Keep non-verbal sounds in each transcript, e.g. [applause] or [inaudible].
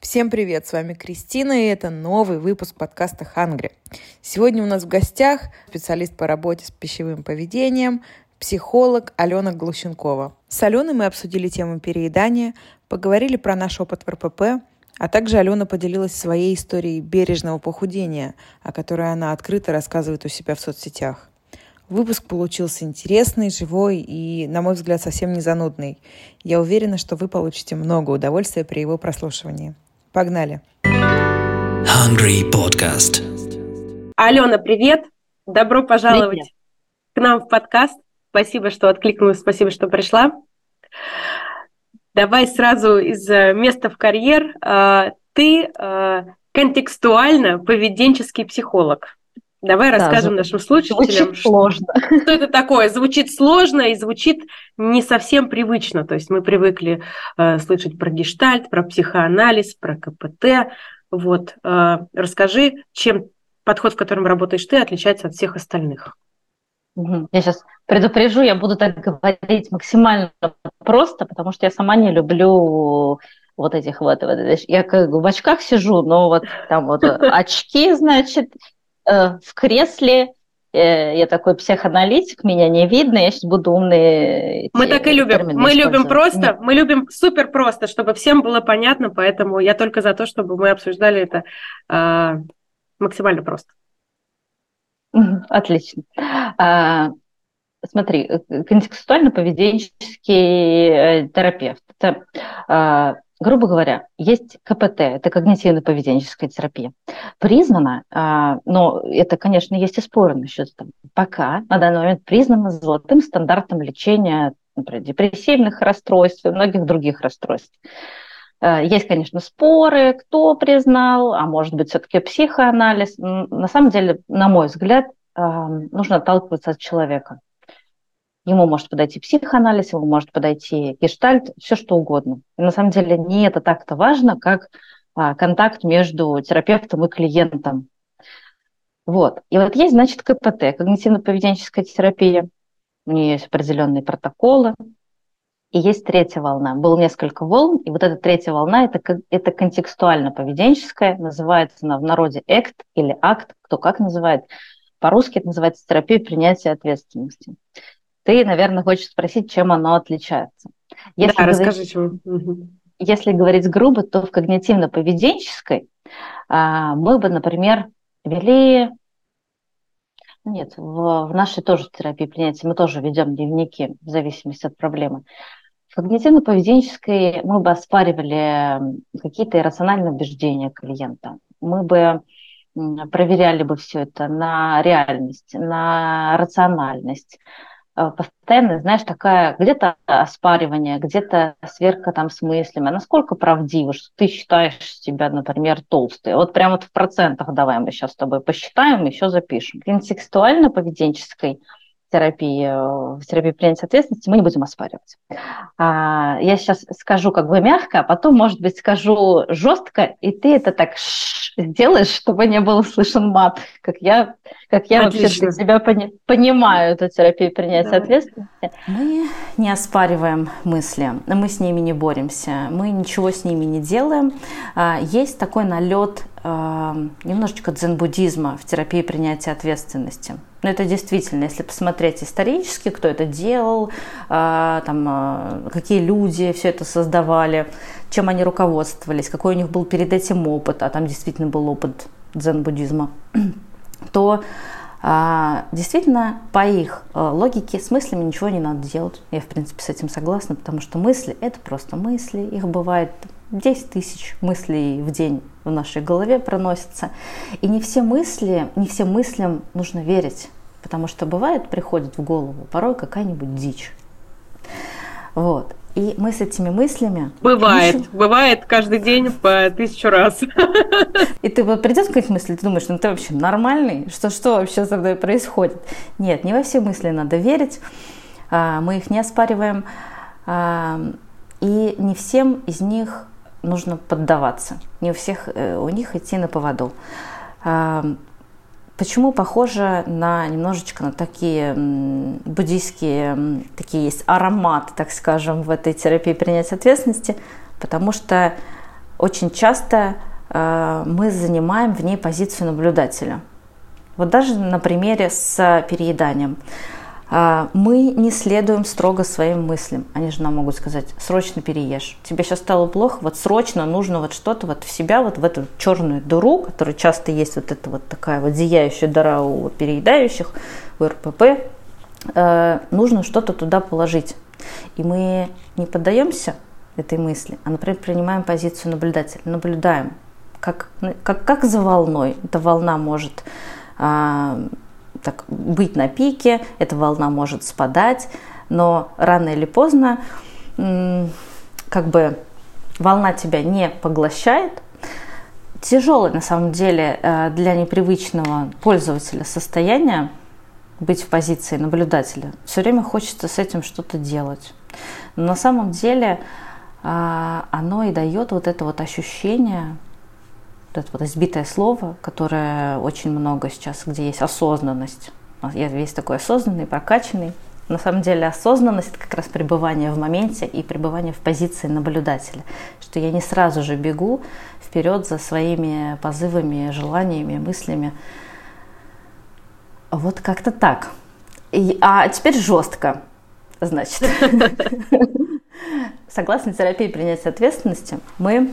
Всем привет, с вами Кристина, и это новый выпуск подкаста «Хангри». Сегодня у нас в гостях специалист по работе с пищевым поведением, психолог Алена Глущенкова. С Аленой мы обсудили тему переедания, поговорили про наш опыт в РПП, а также Алена поделилась своей историей бережного похудения, о которой она открыто рассказывает у себя в соцсетях. Выпуск получился интересный, живой и, на мой взгляд, совсем не занудный. Я уверена, что вы получите много удовольствия при его прослушивании. Погнали! Hungry Podcast. Алена, привет! Добро пожаловать привет. к нам в подкаст. Спасибо, что откликнулась, спасибо, что пришла. Давай сразу из э, места в карьер. А, ты э, контекстуально поведенческий психолог. Давай да, расскажем нашим слушателям, что, сложно. [laughs] что это такое. Звучит сложно и звучит не совсем привычно. То есть мы привыкли э, слышать про гештальт, про психоанализ, про КПТ. Вот. Э, расскажи, чем подход, в котором работаешь ты, отличается от всех остальных. Я сейчас предупрежу, я буду так говорить максимально просто, потому что я сама не люблю вот этих вот, вот я как в очках сижу, но вот там вот очки, значит, Э, в кресле, э, я такой психоаналитик, меня не видно, я сейчас буду умные. Мы так и любим. Мы любим просто, мы любим супер просто, чтобы всем было понятно, поэтому я только за то, чтобы мы обсуждали это э, максимально просто. Отлично. А, смотри, э, контекстуально-поведенческий терапевт. Это а, грубо говоря, есть КПТ, это когнитивно-поведенческая терапия, признана, а, но это, конечно, есть и споры насчет этого, пока на данный момент признана золотым стандартом лечения например, депрессивных расстройств и многих других расстройств. А, есть, конечно, споры, кто признал, а может быть, все-таки психоанализ. На самом деле, на мой взгляд, а, нужно отталкиваться от человека. Ему может подойти психоанализ, ему может подойти гештальт, все что угодно. И на самом деле не это так-то важно, как а, контакт между терапевтом и клиентом. Вот. И вот есть, значит, КПТ, когнитивно-поведенческая терапия. У нее есть определенные протоколы. И есть третья волна. Было несколько волн, и вот эта третья волна это, это контекстуально-поведенческая, называется она в народе ACT или ACT, кто как называет. По-русски это называется терапия принятия ответственности. Ты, наверное, хочешь спросить, чем оно отличается. Если да, говорить, расскажи, чем. Если говорить грубо, то в когнитивно-поведенческой а, мы бы, например, вели нет, в, в нашей тоже терапии принятия мы тоже ведем дневники в зависимости от проблемы. В когнитивно-поведенческой мы бы оспаривали какие-то иррациональные убеждения клиента. Мы бы проверяли бы все это на реальность, на рациональность, постоянно, знаешь, такая где-то оспаривание, где-то сверка там с мыслями, а насколько правдиво, что ты считаешь себя, например, толстой. Вот прямо вот в процентах давай мы сейчас с тобой посчитаем, еще запишем. Контекстуально-поведенческой терапии, э, в терапии принятия ответственности мы не будем оспаривать. А, я сейчас скажу как бы мягко, а потом, может быть, скажу жестко, и ты это так сделаешь, чтобы не был слышен мат, как я, как я вообще для себя пони, понимаю эту терапию принятия Давай. ответственности. Мы не оспариваем мысли, мы с ними не боремся, мы ничего с ними не делаем. А, есть такой налет а, немножечко дзен-буддизма в терапии принятия ответственности. Но это действительно, если посмотреть исторически, кто это делал, а, там, какие люди все это создавали, чем они руководствовались, какой у них был перед этим опыт, а там действительно был опыт дзен-буддизма, то а, действительно по их а, логике с мыслями ничего не надо делать. Я, в принципе, с этим согласна, потому что мысли – это просто мысли. Их бывает 10 тысяч мыслей в день в нашей голове проносятся. И не все мысли, не всем мыслям нужно верить, потому что бывает, приходит в голову порой какая-нибудь дичь. Вот. И мы с этими мыслями... Бывает, пишем... бывает каждый день по тысячу раз. И ты вот придет какая-то мысль, ты думаешь, ну ты вообще нормальный? Что, что вообще со мной происходит? Нет, не во все мысли надо верить, а, мы их не оспариваем, а, и не всем из них нужно поддаваться, не у всех э, у них идти на поводу. Почему похоже на немножечко на такие буддийские, такие есть ароматы, так скажем, в этой терапии принятия ответственности? Потому что очень часто э, мы занимаем в ней позицию наблюдателя. Вот даже на примере с перееданием. Э, мы не следуем строго своим мыслям. Они же нам могут сказать, срочно переешь. Тебе сейчас стало плохо, вот срочно нужно вот что-то вот в себя, вот в эту черную дыру, которая часто есть вот эта вот такая вот зияющая дыра у переедающих, у РПП, э, нужно что-то туда положить. И мы не поддаемся этой мысли, а, например, принимаем позицию наблюдателя, наблюдаем, как, как, как за волной. Эта волна может а, так, быть на пике, эта волна может спадать, но рано или поздно как бы волна тебя не поглощает. Тяжелое на самом деле э, для непривычного пользователя состояние быть в позиции наблюдателя. Все время хочется с этим что-то делать. Но на самом деле а, оно и дает вот это вот ощущение, это вот избитое слово, которое очень много сейчас, где есть осознанность. Я весь такой осознанный, прокачанный. На самом деле осознанность – это как раз пребывание в моменте и пребывание в позиции наблюдателя. Что я не сразу же бегу вперед за своими позывами, желаниями, мыслями. Вот как-то так. И, а теперь жестко, значит. [laughs] Согласно терапии принятия ответственности, мы,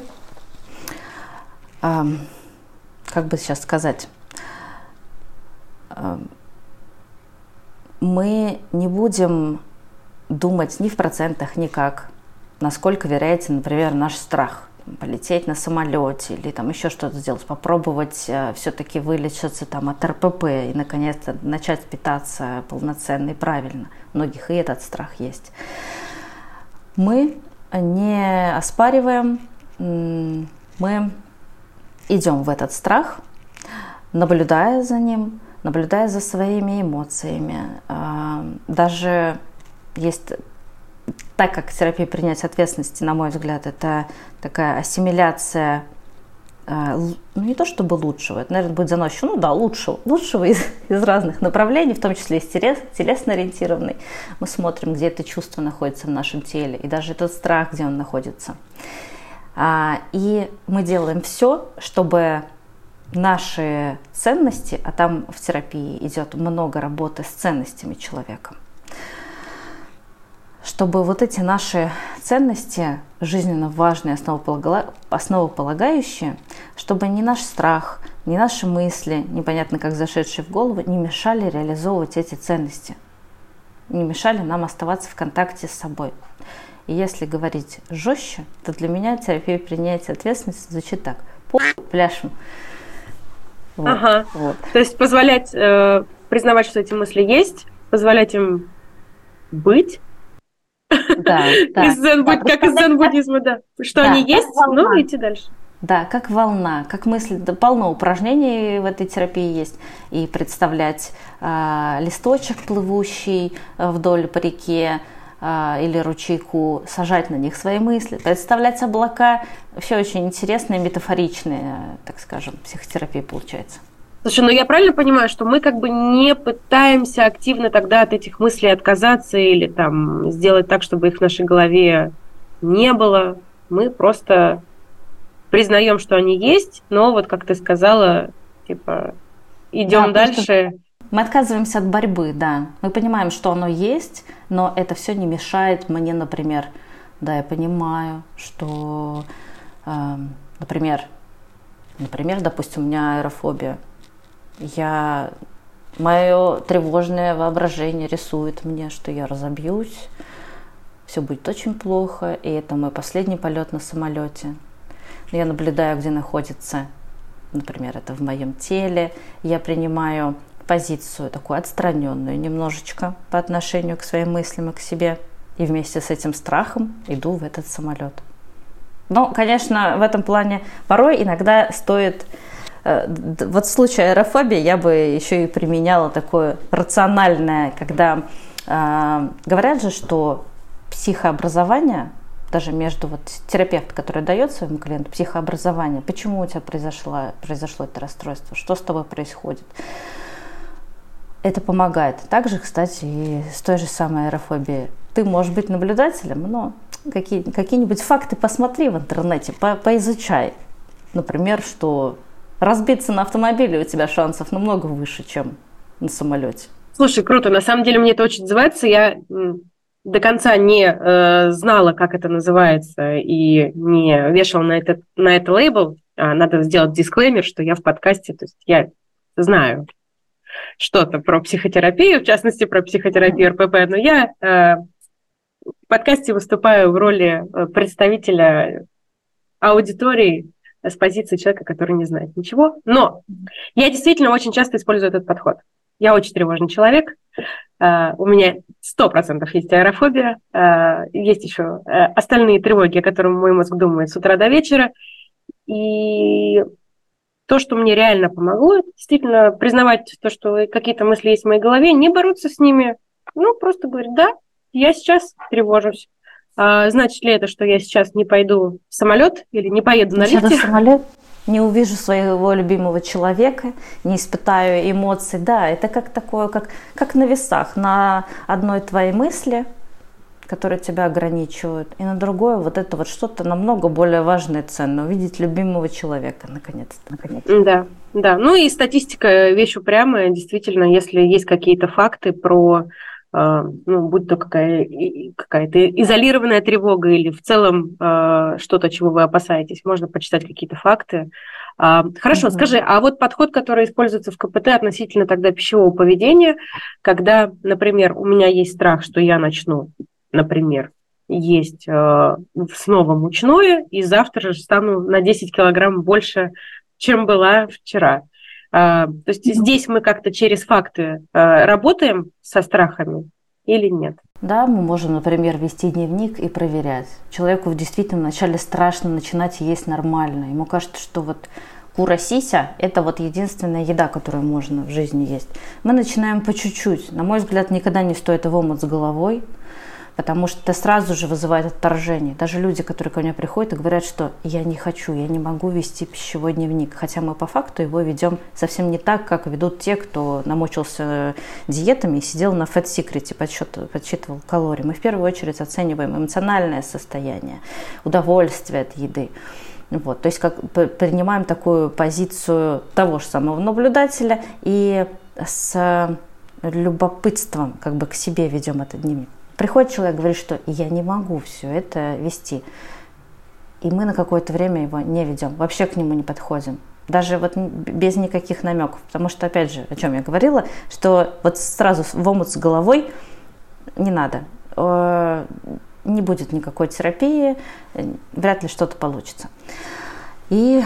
как бы сейчас сказать, мы не будем думать ни в процентах, никак, насколько вероятен, например, наш страх полететь на самолете или там еще что-то сделать, попробовать э, все-таки вылечиться там от РПП и наконец-то начать питаться полноценно и правильно. У многих и этот страх есть. Мы не оспариваем, мы идем в этот страх, наблюдая за ним, наблюдая за своими эмоциями. А, даже есть так как терапия принятия ответственности, на мой взгляд, это такая ассимиляция а, ну не то чтобы лучшего, это, наверное, будет заносчиво, ну да, лучшего, лучшего из, из разных направлений, в том числе из телес, телесно-ориентированной. Мы смотрим, где это чувство находится в нашем теле, и даже этот страх, где он находится. А, и мы делаем все, чтобы наши ценности, а там в терапии идет много работы с ценностями человека, чтобы вот эти наши ценности, жизненно важные, основополагающие, чтобы ни наш страх, ни наши мысли, непонятно как зашедшие в голову, не мешали реализовывать эти ценности, не мешали нам оставаться в контакте с собой. И если говорить жестче, то для меня терапия принятия ответственности звучит так. По пляшем. Вот, ага. Вот. То есть позволять э, признавать, что эти мысли есть, позволять им быть, да, [laughs] да. Из да, как из зен-буддизма, да. Что да, они есть, ну, идти дальше. Да, как волна, как мысль, да, полно упражнений в этой терапии есть. И представлять э, листочек плывущий э, вдоль по реке или ручейку, сажать на них свои мысли, представлять облака. Все очень интересные, метафоричные, так скажем, психотерапия получается. Слушай, ну я правильно понимаю, что мы как бы не пытаемся активно тогда от этих мыслей отказаться или там сделать так, чтобы их в нашей голове не было. Мы просто признаем, что они есть, но вот как ты сказала, типа идем да, дальше. Мы отказываемся от борьбы, да. Мы понимаем, что оно есть, но это все не мешает мне, например, да, я понимаю, что, э, например, например, допустим, у меня аэрофобия. Я мое тревожное воображение рисует мне, что я разобьюсь, все будет очень плохо, и это мой последний полет на самолете. Я наблюдаю, где находится, например, это в моем теле. Я принимаю позицию такую отстраненную немножечко по отношению к своим мыслям и к себе. И вместе с этим страхом иду в этот самолет. Но, конечно, в этом плане порой иногда стоит Э, вот в случае аэрофобии я бы еще и применяла такое рациональное, когда э, говорят же, что психообразование, даже между вот терапевт, который дает своему клиенту психообразование, почему у тебя произошло, произошло это расстройство, что с тобой происходит, это помогает. Также, кстати, и с той же самой аэрофобией. Ты можешь быть наблюдателем, но какие, какие-нибудь факты посмотри в интернете, по, поизучай. Например, что разбиться на автомобиле у тебя шансов намного выше, чем на самолете. Слушай, круто. На самом деле мне это очень называется. Я до конца не э, знала, как это называется, и не вешала на это, на это лейбл. А, надо сделать дисклеймер, что я в подкасте, то есть я знаю что-то про психотерапию, в частности, про психотерапию РПП, но я э, в подкасте выступаю в роли э, представителя аудитории с позиции человека, который не знает ничего. Но я действительно очень часто использую этот подход. Я очень тревожный человек. Uh, у меня сто процентов есть аэрофобия. Есть еще остальные тревоги, о которых мой мозг думает с утра до вечера. И то, что мне реально помогло, действительно признавать то, что какие-то мысли есть в моей голове, не бороться с ними. Ну, просто говорить, да, я сейчас тревожусь. А, значит ли это, что я сейчас не пойду в самолет или не поеду на лифте? в самолет, не увижу своего любимого человека, не испытаю эмоций. Да, это как такое, как, как на весах. На одной твоей мысли, которые тебя ограничивают, и на другое вот это вот что-то намного более важное и ценное. Увидеть любимого человека, наконец-то. Наконец да, да. Ну и статистика вещь упрямая. Действительно, если есть какие-то факты про а, ну, будь то какая, какая-то изолированная тревога или в целом э, что-то, чего вы опасаетесь, можно почитать какие-то факты. Э, хорошо, mm-hmm. скажи, а вот подход, который используется в КПТ относительно тогда пищевого поведения, когда, например, у меня есть страх, что я начну, например, есть э, снова мучное, и завтра же стану на 10 килограмм больше, чем была вчера. А, то есть здесь мы как-то через факты а, работаем со страхами или нет? Да, мы можем, например, вести дневник и проверять. Человеку действительно вначале страшно начинать есть нормально. Ему кажется, что вот кура сися – это вот единственная еда, которую можно в жизни есть. Мы начинаем по чуть-чуть. На мой взгляд, никогда не стоит в омут с головой потому что это сразу же вызывает отторжение. Даже люди, которые ко мне приходят и говорят, что я не хочу, я не могу вести пищевой дневник, хотя мы по факту его ведем совсем не так, как ведут те, кто намочился диетами и сидел на Fat Secret, подсчет, подсчитывал калории. Мы в первую очередь оцениваем эмоциональное состояние, удовольствие от еды. Вот, то есть как принимаем такую позицию того же самого наблюдателя и с любопытством как бы к себе ведем этот дневник. Приходит человек, говорит, что я не могу все это вести. И мы на какое-то время его не ведем, вообще к нему не подходим. Даже вот без никаких намеков. Потому что, опять же, о чем я говорила, что вот сразу в омут с головой не надо. Э, не будет никакой терапии, вряд ли что-то получится. И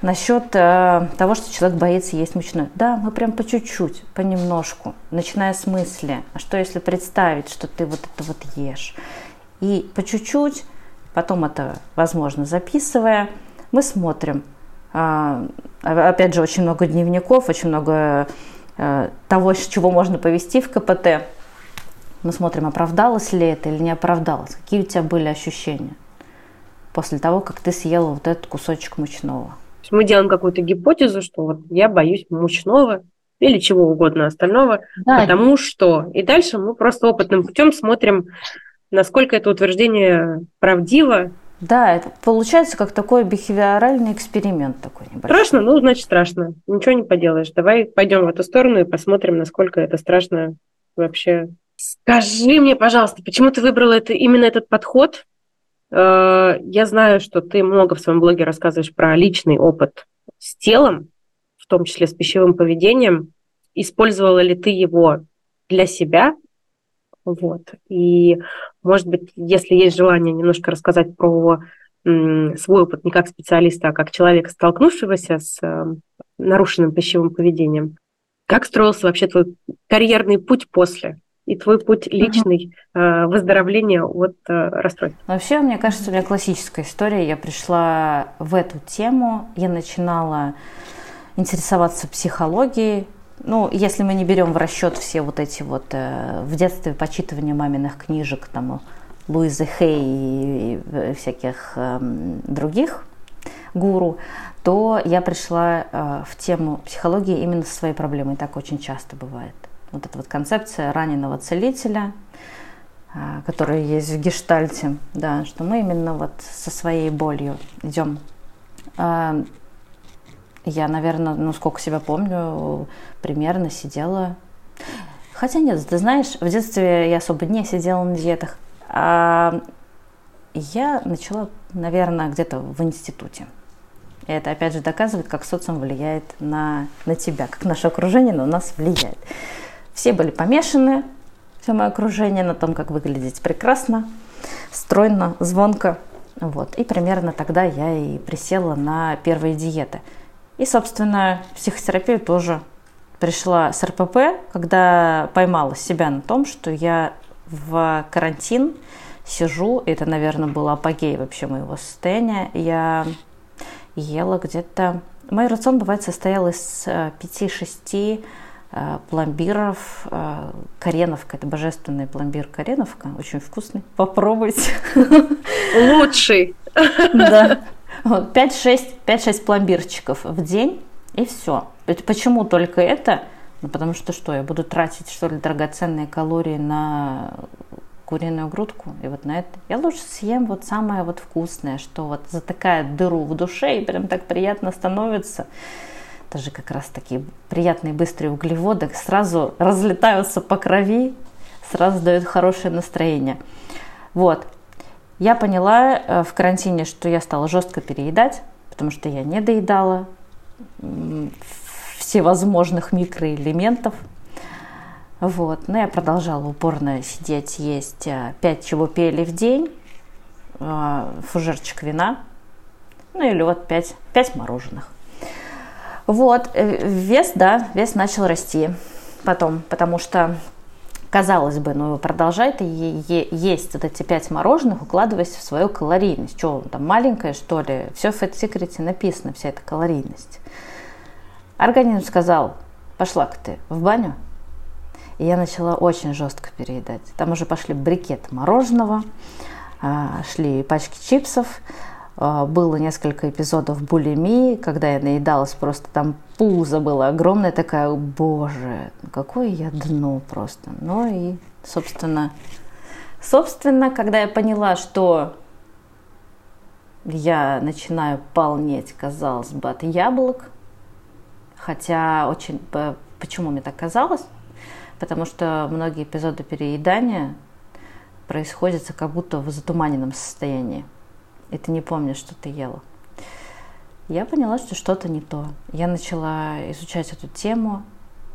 Насчет э, того, что человек боится есть мучное. Да, мы прям по чуть-чуть, понемножку, начиная с мысли, а что если представить, что ты вот это вот ешь. И по чуть-чуть, потом это, возможно, записывая, мы смотрим. Э, опять же, очень много дневников, очень много э, того, с чего можно повести в КПТ. Мы смотрим, оправдалось ли это или не оправдалось, какие у тебя были ощущения после того, как ты съела вот этот кусочек мучного есть мы делаем какую-то гипотезу, что вот я боюсь мучного или чего угодно остального, да. потому что. И дальше мы просто опытным путем смотрим, насколько это утверждение правдиво. Да, это получается как такой бихевиоральный эксперимент такой небольшой. Страшно? Ну, значит, страшно. Ничего не поделаешь. Давай пойдем в эту сторону и посмотрим, насколько это страшно вообще. Скажи мне, пожалуйста, почему ты выбрал это, именно этот подход? Э, я знаю, что ты много в своем блоге рассказываешь про личный опыт с телом, в том числе с пищевым поведением. Использовала ли ты его для себя? Вот. И, может быть, если есть желание немножко рассказать про свой опыт не как специалиста, а как человека, столкнувшегося с э, нарушенным пищевым поведением, как строился вообще твой карьерный путь после? И твой путь личный uh-huh. выздоровления от э, расстройств. Вообще, мне кажется, у меня классическая история. Я пришла в эту тему, я начинала интересоваться психологией. Ну, если мы не берем в расчет все вот эти вот э, в детстве почитывания маминых книжек, там, Луизы Хей и всяких э, других гуру, то я пришла э, в тему психологии именно со своей проблемой. Так очень часто бывает вот эта вот концепция раненого целителя, а, которые есть в гештальте, да, что мы именно вот со своей болью идем. А, я, наверное, ну сколько себя помню, примерно сидела. Хотя нет, ты знаешь, в детстве я особо не сидела на диетах. А я начала, наверное, где-то в институте. И это, опять же, доказывает, как социум влияет на, на тебя, как наше окружение на нас влияет. Все были помешаны, все мое окружение, на том, как выглядеть прекрасно, стройно, звонко. Вот. И примерно тогда я и присела на первые диеты. И, собственно, психотерапию тоже пришла с РПП, когда поймала себя на том, что я в карантин сижу, это, наверное, был апогей вообще моего состояния, я ела где-то... Мой рацион, бывает, состоял из 5-6 э, пломбиров. Э, Кореновка, это божественный пломбир Кореновка, очень вкусный. Попробуйте. Лучший. Да. 5-6 пломбирчиков в день, и все. Почему только это? Ну, потому что что, я буду тратить, что ли, драгоценные калории на куриную грудку, и вот на это я лучше съем вот самое вот вкусное, что вот затыкает дыру в душе, и прям так приятно становится. Даже как раз такие приятные быстрые углеводы сразу разлетаются по крови, сразу дают хорошее настроение. Вот. Я поняла э, в карантине, что я стала жестко переедать, потому что я не доедала всевозможных микроэлементов. Вот. Но я продолжала упорно сидеть, есть 5 э, чебупелей в день, э, фужерчик вина, ну или вот 5, 5 мороженых. Вот, вес, да, вес начал расти потом, потому что казалось бы, ну продолжает есть вот эти пять мороженых, укладываясь в свою калорийность. Что, там маленькая, что ли? Все в Fat Secret написано, вся эта калорийность. Организм сказал, пошла-ка ты в баню. И я начала очень жестко переедать. Там уже пошли брикет мороженого, а, шли пачки чипсов, было несколько эпизодов булимии, когда я наедалась, просто там пузо было огромное, такая, боже, какое я дно просто. Ну и, собственно, собственно, когда я поняла, что я начинаю полнеть, казалось бы, от яблок, хотя очень... Почему мне так казалось? Потому что многие эпизоды переедания происходят как будто в затуманенном состоянии и ты не помнишь, что ты ела. Я поняла, что что-то не то. Я начала изучать эту тему.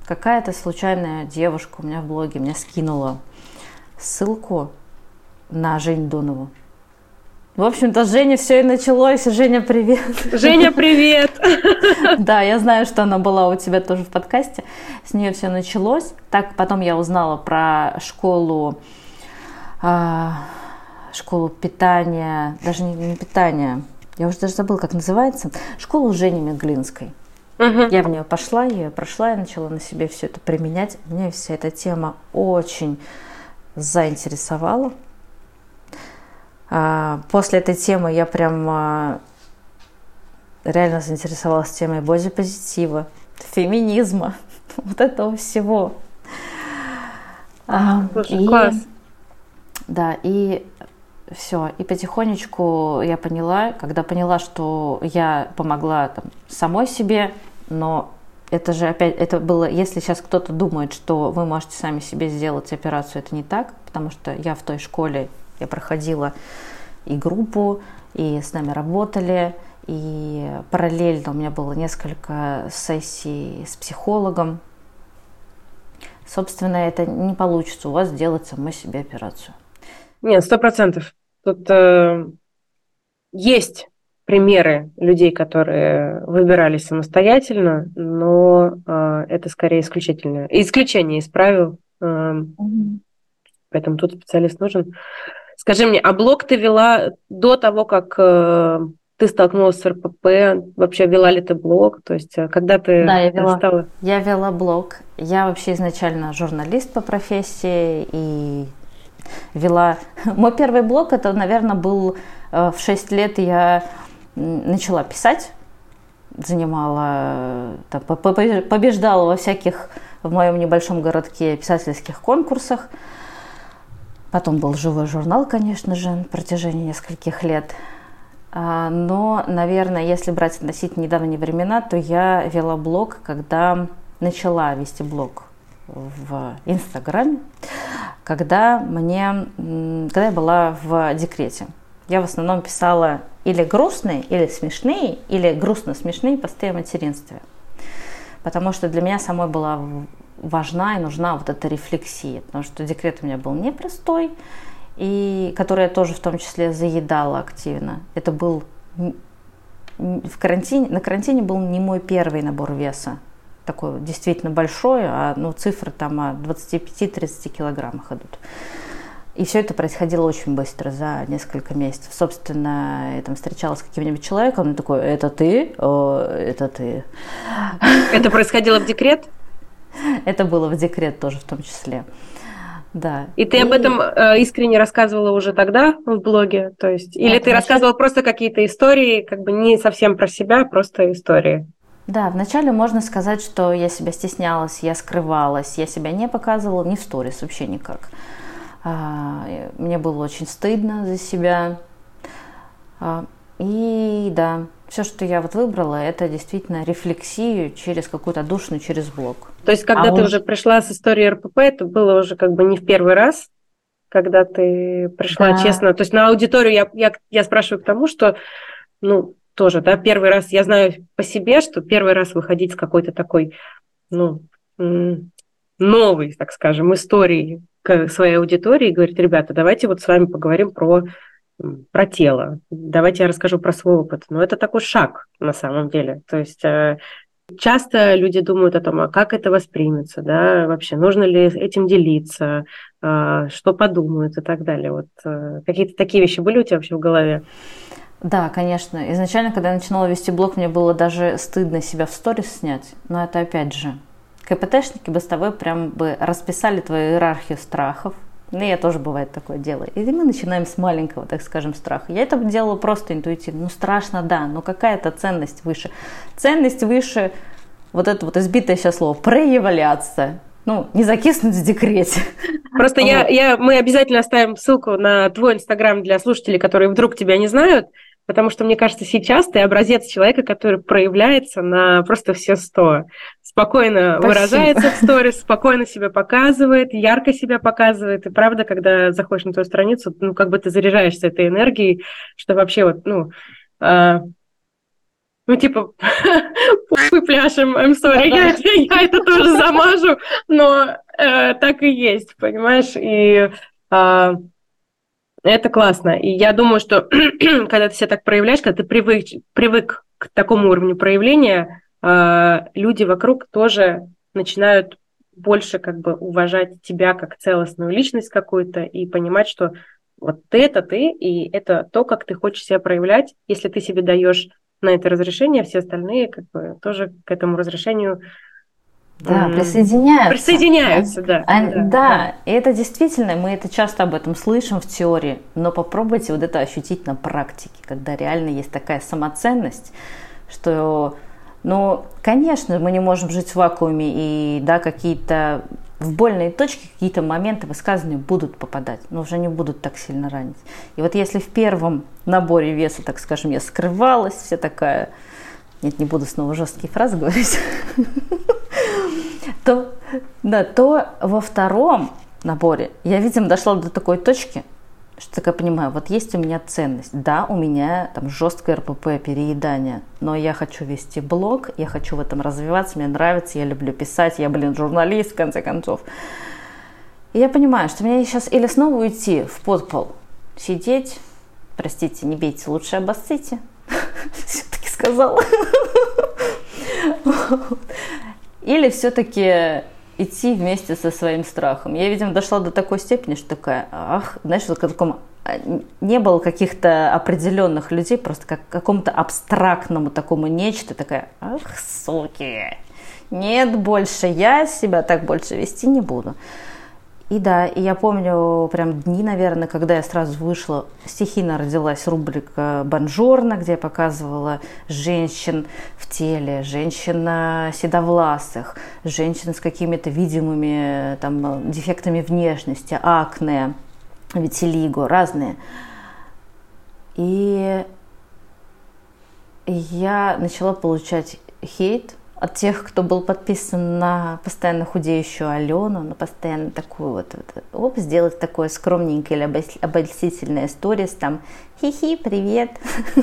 Какая-то случайная девушка у меня в блоге мне скинула ссылку на Жень Донову. В общем-то, Женя все и началось. Женя, привет. Женя, привет. [laughs] Да, я знаю, что она была у тебя тоже в подкасте. С нее все началось. Так потом я узнала про школу а, школу питания, даже не, не питания, я уже даже забыла, как называется, школу Жени Медглинской. Угу. Я в нее пошла, я ее прошла, я начала на себе все это применять. Мне вся эта тема очень заинтересовала. А, после этой темы я прям а, реально заинтересовалась темой бодипозитива, феминизма, [laughs] вот этого всего. А, Слушай, и, класс. Да, и все. И потихонечку я поняла, когда поняла, что я помогла там, самой себе, но это же опять, это было, если сейчас кто-то думает, что вы можете сами себе сделать операцию, это не так, потому что я в той школе, я проходила и группу, и с нами работали, и параллельно у меня было несколько сессий с психологом. Собственно, это не получится у вас сделать самой себе операцию. Нет, сто процентов. Тут э, есть примеры людей, которые выбирались самостоятельно, но э, это скорее исключительное исключение из правил. Э, mm-hmm. Поэтому тут специалист нужен. Скажи мне, а блог ты вела до того, как э, ты столкнулась с РПП? Вообще вела ли ты блог? То есть э, когда ты да, я вела, стала? Я вела блог. Я вообще изначально журналист по профессии и вела. [laughs] Мой первый блог, это, наверное, был э, в 6 лет я начала писать, занимала, там, побеждала во всяких в моем небольшом городке писательских конкурсах. Потом был живой журнал, конечно же, на протяжении нескольких лет. А, но, наверное, если брать относительно недавние времена, то я вела блог, когда начала вести блог в Инстаграме, когда мне, когда я была в декрете. Я в основном писала или грустные, или смешные, или грустно-смешные посты о материнстве. Потому что для меня самой была важна и нужна вот эта рефлексия. Потому что декрет у меня был непростой, и который я тоже в том числе заедала активно. Это был в карантине, на карантине был не мой первый набор веса такой действительно большой, а ну, цифры там о 25-30 килограммах идут. И все это происходило очень быстро, за несколько месяцев. Собственно, я там встречалась с каким-нибудь человеком, он такой, это ты? О, это ты. Это происходило в декрет? [laughs] Это было в декрет тоже в том числе. Да. И ты и... об этом э, искренне рассказывала уже тогда в блоге? То есть, или Нет, ты рассказывала просто какие-то истории, как бы не совсем про себя, а просто истории? Да, вначале можно сказать, что я себя стеснялась, я скрывалась, я себя не показывала ни в сторис вообще никак. А, мне было очень стыдно за себя. А, и да, все, что я вот выбрала, это действительно рефлексию через какую-то душную, через блог. То есть, когда а ты уж... уже пришла с историей РПП, это было уже как бы не в первый раз, когда ты пришла да. честно. То есть на аудиторию я, я, я спрашиваю к тому, что ну, тоже, да, первый раз, я знаю по себе, что первый раз выходить с какой-то такой, ну, новой, так скажем, историей к своей аудитории и говорить, ребята, давайте вот с вами поговорим про, про тело, давайте я расскажу про свой опыт. Но это такой шаг на самом деле. То есть э, Часто люди думают о том, а как это воспримется, да, вообще нужно ли этим делиться, а, что подумают и так далее. Вот э, какие-то такие вещи были у тебя вообще в голове? Да, конечно. Изначально, когда я начинала вести блог, мне было даже стыдно себя в сторис снять. Но это опять же, КПТшники бы с тобой прям бы расписали твою иерархию страхов. Ну, я тоже бывает такое дело. И мы начинаем с маленького, так скажем, страха. Я это делала просто интуитивно. Ну, страшно, да, но какая-то ценность выше. Ценность выше, вот это вот избитое сейчас слово, проявляться ну, не закиснуть в декрете. Просто я, я, мы обязательно оставим ссылку на твой инстаграм для слушателей, которые вдруг тебя не знают. Потому что, мне кажется, сейчас ты образец человека, который проявляется на просто все сто. Спокойно Спасибо. выражается в сторис, спокойно себя показывает, ярко себя показывает. И правда, когда заходишь на твою страницу, ну, как бы ты заряжаешься этой энергией, что вообще вот, ну, э, ну, типа, [laughs] мы пляшем, I'm sorry, я, я это тоже замажу, но э, так и есть, понимаешь? И э, это классно. И я думаю, что [clears throat] когда ты себя так проявляешь, когда ты привык, привык к такому уровню проявления, а, люди вокруг тоже начинают больше как бы уважать тебя как целостную личность какую-то и понимать, что вот ты это ты, и это то, как ты хочешь себя проявлять. Если ты себе даешь на это разрешение, все остальные как бы тоже к этому разрешению да, присоединяются. Присоединяются, да. А, да, да. И это действительно, мы это часто об этом слышим в теории, но попробуйте вот это ощутить на практике, когда реально есть такая самоценность, что, ну, конечно, мы не можем жить в вакууме, и, да, какие-то в больные точки какие-то моменты высказывания будут попадать, но уже не будут так сильно ранить. И вот если в первом наборе веса, так скажем, я скрывалась, вся такая, нет, не буду снова жесткие фразы говорить, [laughs] то, да, то во втором наборе я, видимо, дошла до такой точки, что такая понимаю, вот есть у меня ценность. Да, у меня там жесткое РПП, переедание, но я хочу вести блог, я хочу в этом развиваться, мне нравится, я люблю писать, я, блин, журналист, в конце концов. И я понимаю, что мне сейчас или снова уйти в подпол, сидеть, простите, не бейте, лучше обоссите, [laughs] все-таки сказала. [laughs] Или все-таки идти вместе со своим страхом. Я, видимо, дошла до такой степени, что такая, ах, знаешь, вот таком, а, не было каких-то определенных людей, просто как какому-то абстрактному такому нечто, такая, ах, суки, нет больше, я себя так больше вести не буду. И да, и я помню прям дни, наверное, когда я сразу вышла, стихийно родилась рубрика «Бонжорно», где я показывала женщин в теле, женщин седовласых, женщин с какими-то видимыми там, дефектами внешности, акне, витилиго, разные. И я начала получать хейт от тех, кто был подписан на постоянно худеющую Алену, на постоянно такую вот, вот оп, сделать такое скромненькое или обольстительное сторис, там, хи-хи, привет. [laughs]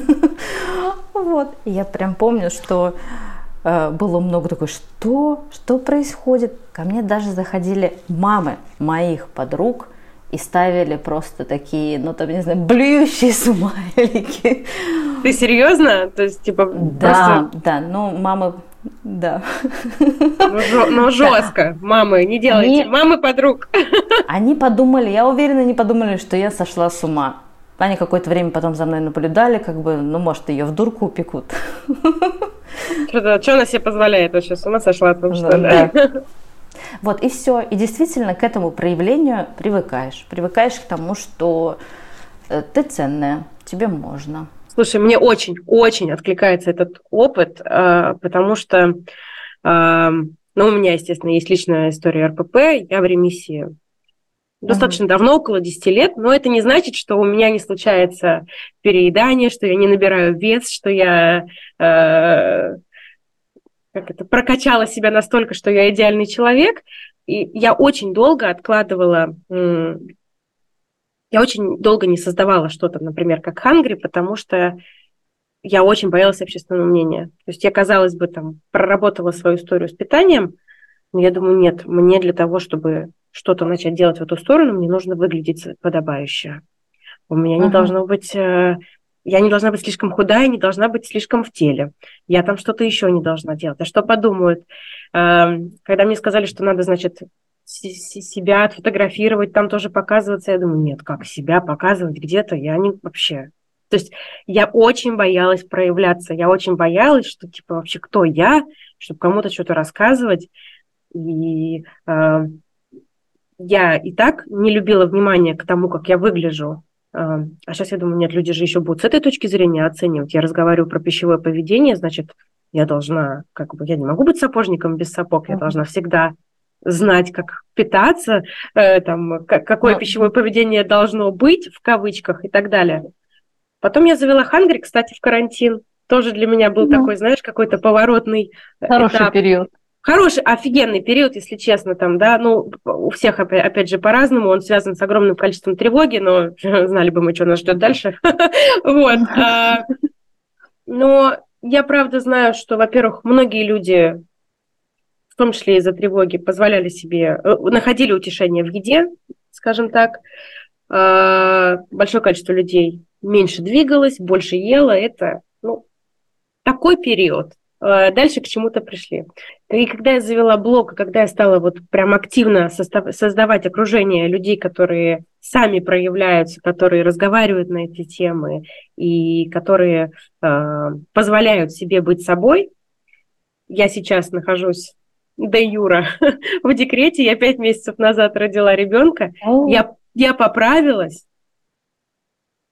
Вот, я прям помню, что э, было много такой, что, что происходит? Ко мне даже заходили мамы моих подруг и ставили просто такие, ну там, не знаю, блюющие [laughs] смайлики. Ты серьезно? То есть, типа, Да, просто... да, ну, мамы да. Ну, ну жестко. Мамы, не делайте. Они, Мамы подруг. Они подумали, я уверена, они подумали, что я сошла с ума. Они какое-то время потом за мной наблюдали, как бы, ну, может, ее в дурку упекут. Что, что она себе позволяет вообще? С ума сошла там, что ли? [laughs] Вот, и все. И действительно к этому проявлению привыкаешь. Привыкаешь к тому, что э, ты ценная, тебе можно. Слушай, мне очень-очень откликается этот опыт, э, потому что, ну, у меня, естественно, есть личная история РПП, я в ремиссии достаточно mm-hmm. давно, около 10 лет, но это не значит, что у меня не случается переедание, что я не набираю вес, что я э, как это, прокачала себя настолько, что я идеальный человек. И я очень долго откладывала я очень долго не создавала что-то, например, как Хангри, потому что я очень боялась общественного мнения. То есть я, казалось бы, там проработала свою историю с питанием, но я думаю, нет, мне для того, чтобы что-то начать делать в эту сторону, мне нужно выглядеть подобающе. У меня uh-huh. не должно быть... Э, я не должна быть слишком худая, не должна быть слишком в теле. Я там что-то еще не должна делать. А что подумают? Эм, когда мне сказали, что надо, значит, себя отфотографировать, там тоже показываться. Я думаю, нет, как себя показывать где-то, я не вообще. То есть я очень боялась проявляться, я очень боялась, что типа вообще кто я, чтобы кому-то что-то рассказывать. И э, я и так не любила внимания к тому, как я выгляжу. Э, а сейчас я думаю, нет, люди же еще будут с этой точки зрения оценивать. Я разговариваю про пищевое поведение, значит, я должна, как бы, я не могу быть сапожником без сапог, я должна всегда знать, как питаться, э, там, как, какое Но... Ну, пищевое поведение должно быть, в кавычках и так далее. Потом я завела Хангри, кстати, в карантин. Тоже для меня был ну, такой, знаешь, какой-то поворотный Хороший этап. период. Хороший, офигенный период, если честно, там, да, ну, у всех, опять, опять же, по-разному, он связан с огромным количеством тревоги, но [laughs] знали бы мы, что нас ждет дальше. [laughs] Вот. А, но я правда знаю, что, во-первых, многие люди том числе из-за тревоги, позволяли себе, э, находили утешение в еде, скажем так. А, большое количество людей меньше двигалось, больше ело. Это ну, такой период. А, дальше к чему-то пришли. И когда я завела блог, когда я стала вот прям активно состав, создавать окружение людей, которые сами проявляются, которые разговаривают на эти темы и которые э, позволяют себе быть собой, я сейчас нахожусь де Юра [laughs] в декрете. Я пять месяцев назад родила ребенка. Я, я поправилась.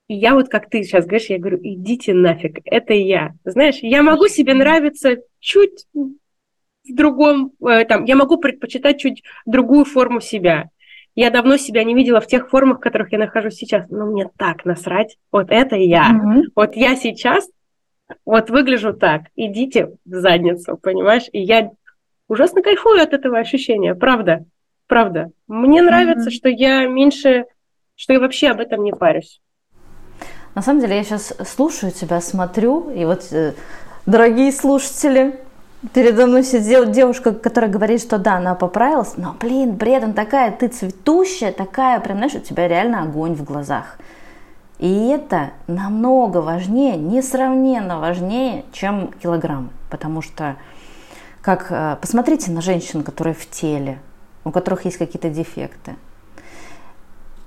И я вот, как ты сейчас говоришь, я говорю, идите нафиг, это я. Знаешь, я могу себе нравиться чуть в другом, э, там, я могу предпочитать чуть другую форму себя. Я давно себя не видела в тех формах, в которых я нахожусь сейчас. Но мне так насрать. Вот это я. Mm-hmm. Вот я сейчас вот выгляжу так. Идите в задницу, понимаешь? И я ужасно кайфую от этого ощущения, правда, правда. Мне нравится, mm-hmm. что я меньше, что я вообще об этом не парюсь. На самом деле я сейчас слушаю тебя, смотрю, и вот, э, дорогие слушатели, передо мной сидела девушка, которая говорит, что да, она поправилась, но, блин, Бредан, такая ты цветущая, такая, прям, знаешь, у тебя реально огонь в глазах. И это намного важнее, несравненно важнее, чем килограмм, потому что как э, посмотрите на женщин, которые в теле, у которых есть какие-то дефекты.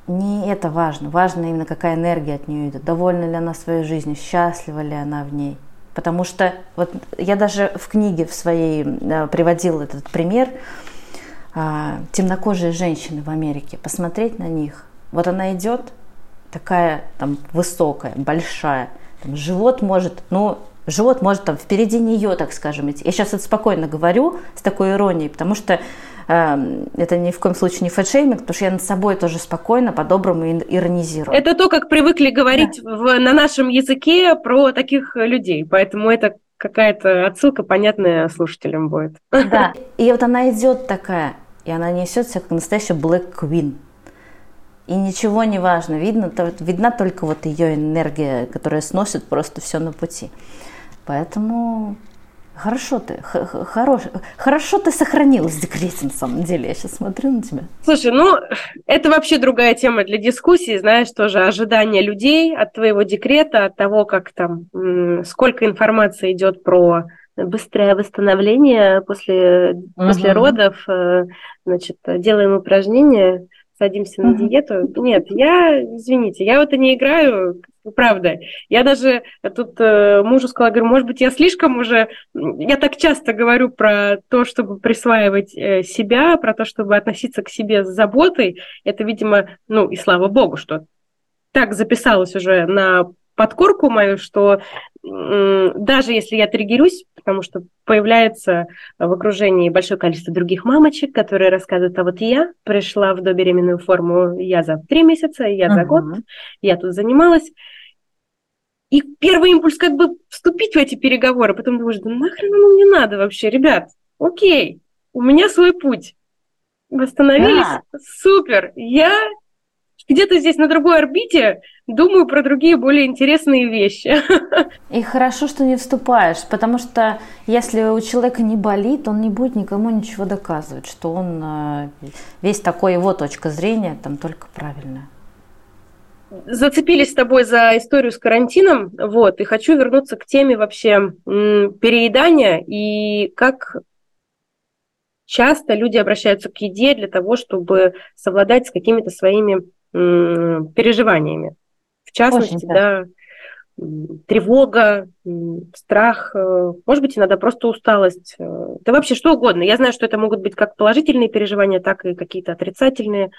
Не это важно. Важно именно, какая энергия от нее идет. Довольна ли она своей жизнью, счастлива ли она в ней. Потому что вот я даже в книге в своей да, приводила этот пример а, темнокожие женщины в Америке. Посмотреть на них. Вот она идет такая там высокая, большая, там, живот может, ну живот может там впереди нее, так скажем, идти. Я сейчас это спокойно говорю с такой иронией, потому что э, это ни в коем случае не фэтшейминг, потому что я над собой тоже спокойно, по-доброму иронизирую. Это то, как привыкли говорить да. в, на нашем языке про таких людей, поэтому это какая-то отсылка понятная слушателям будет. Да, [laughs] и вот она идет такая, и она несет себя как настоящая Black Queen. И ничего не важно, видно, видна только вот ее энергия, которая сносит просто все на пути. Поэтому Хорошо ты, хорош, хорошо ты сохранилась декрете, на самом деле. Я сейчас смотрю на тебя. Слушай, ну, это вообще другая тема для дискуссии, знаешь, тоже ожидания людей от твоего декрета, от того, как там, сколько информации идет про быстрое восстановление после, угу. после родов, э, значит, делаем упражнения, садимся на диету. Нет, я, извините, я в это не играю, правда. Я даже тут э, мужу сказала, говорю, может быть, я слишком уже... Я так часто говорю про то, чтобы присваивать э, себя, про то, чтобы относиться к себе с заботой. Это, видимо, ну и слава богу, что так записалось уже на подкорку мою, что даже если я триггерюсь, потому что появляется в окружении большое количество других мамочек, которые рассказывают, а вот я пришла в добеременную форму, я за три месяца, я uh-huh. за год, я тут занималась. И первый импульс как бы вступить в эти переговоры, потом думаешь, да нахрен оно мне надо вообще, ребят, окей, у меня свой путь. Восстановились, да. супер, я где-то здесь на другой орбите думаю про другие более интересные вещи. И хорошо, что не вступаешь, потому что если у человека не болит, он не будет никому ничего доказывать, что он э, весь такой его точка зрения там только правильная. Зацепились с тобой за историю с карантином, вот, и хочу вернуться к теме вообще переедания и как часто люди обращаются к еде для того, чтобы совладать с какими-то своими переживаниями. В частности, Очень, да, тревога, страх, э, может быть, иногда просто усталость. Э, да вообще что угодно. Я знаю, что это могут быть как положительные переживания, так и какие-то отрицательные.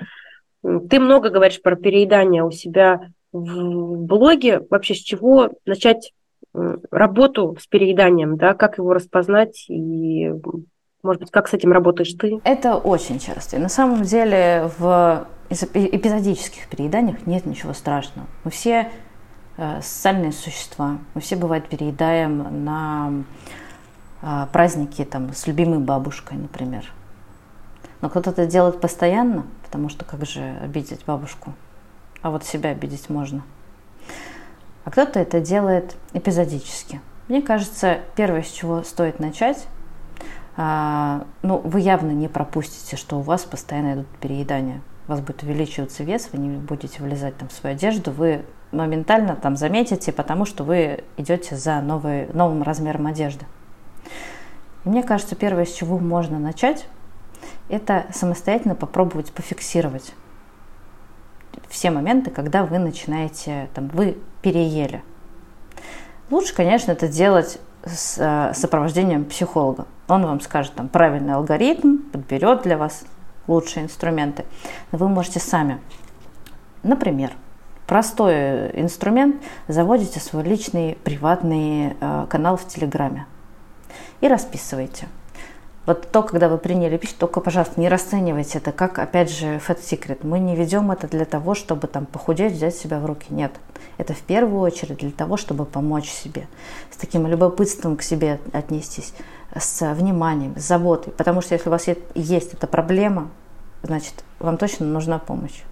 Ты много говоришь про переедание у себя в блоге. Вообще с чего начать работу с перееданием, да, как его распознать и, может быть, как с этим работаешь ты? Это очень часто. И на самом деле в эпизодических перееданиях нет ничего страшного. Мы все э, социальные существа, мы все, бывает, переедаем на э, праздники там, с любимой бабушкой, например. Но кто-то это делает постоянно, потому что как же обидеть бабушку? А вот себя обидеть можно. А кто-то это делает эпизодически. Мне кажется, первое, с чего стоит начать, а, ну, вы явно не пропустите, что у вас постоянно идут переедания у вас будет увеличиваться вес, вы не будете влезать там в свою одежду, вы моментально там заметите, потому что вы идете за новый, новым размером одежды. И мне кажется, первое, с чего можно начать, это самостоятельно попробовать пофиксировать все моменты, когда вы начинаете, там, вы переели. Лучше, конечно, это делать с э, сопровождением психолога. Он вам скажет там правильный алгоритм, подберет для вас лучшие инструменты. Вы можете сами. Например, простой инструмент, заводите свой личный приватный э, канал в Телеграме и расписываете. Вот то, когда вы приняли пищу, только, пожалуйста, не расценивайте это как, опять же, fat secret. Мы не ведем это для того, чтобы там похудеть, взять себя в руки. Нет. Это в первую очередь для того, чтобы помочь себе. С таким любопытством к себе отнестись с вниманием, с заботой. Потому что если у вас есть эта проблема, значит, вам точно нужна помощь.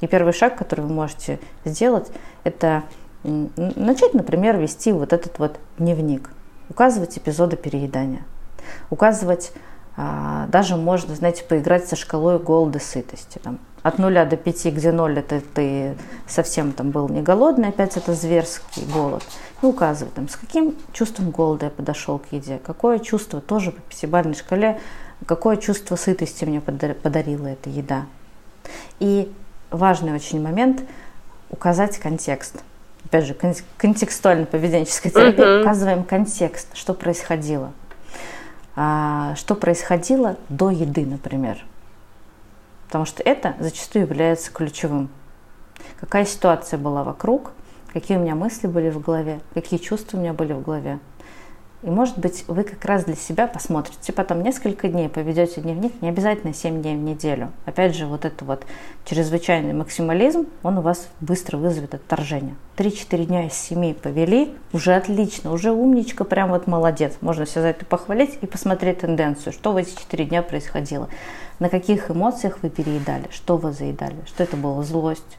И первый шаг, который вы можете сделать, это начать, например, вести вот этот вот дневник, указывать эпизоды переедания, указывать, а, даже можно, знаете, поиграть со шкалой голода сытости. Там, от нуля до пяти, где ноль, это ты совсем там был не голодный, опять это зверский голод. И указывать, там, с каким чувством голода я подошел к еде, какое чувство тоже по пятибалльной шкале, какое чувство сытости мне подарила эта еда. И важный очень момент – указать контекст. Опять же, контекстуально-поведенческая терапия. Uh-huh. Указываем контекст, что происходило. А, что происходило до еды, например. Потому что это зачастую является ключевым. Какая ситуация была вокруг, какие у меня мысли были в голове, какие чувства у меня были в голове. И, может быть, вы как раз для себя посмотрите, потом несколько дней поведете дневник, не обязательно 7 дней в неделю. Опять же, вот этот вот чрезвычайный максимализм, он у вас быстро вызовет отторжение. 3-4 дня из 7 повели, уже отлично, уже умничка, прям вот молодец. Можно все за это похвалить и посмотреть тенденцию, что в эти 4 дня происходило. На каких эмоциях вы переедали, что вы заедали, что это было злость,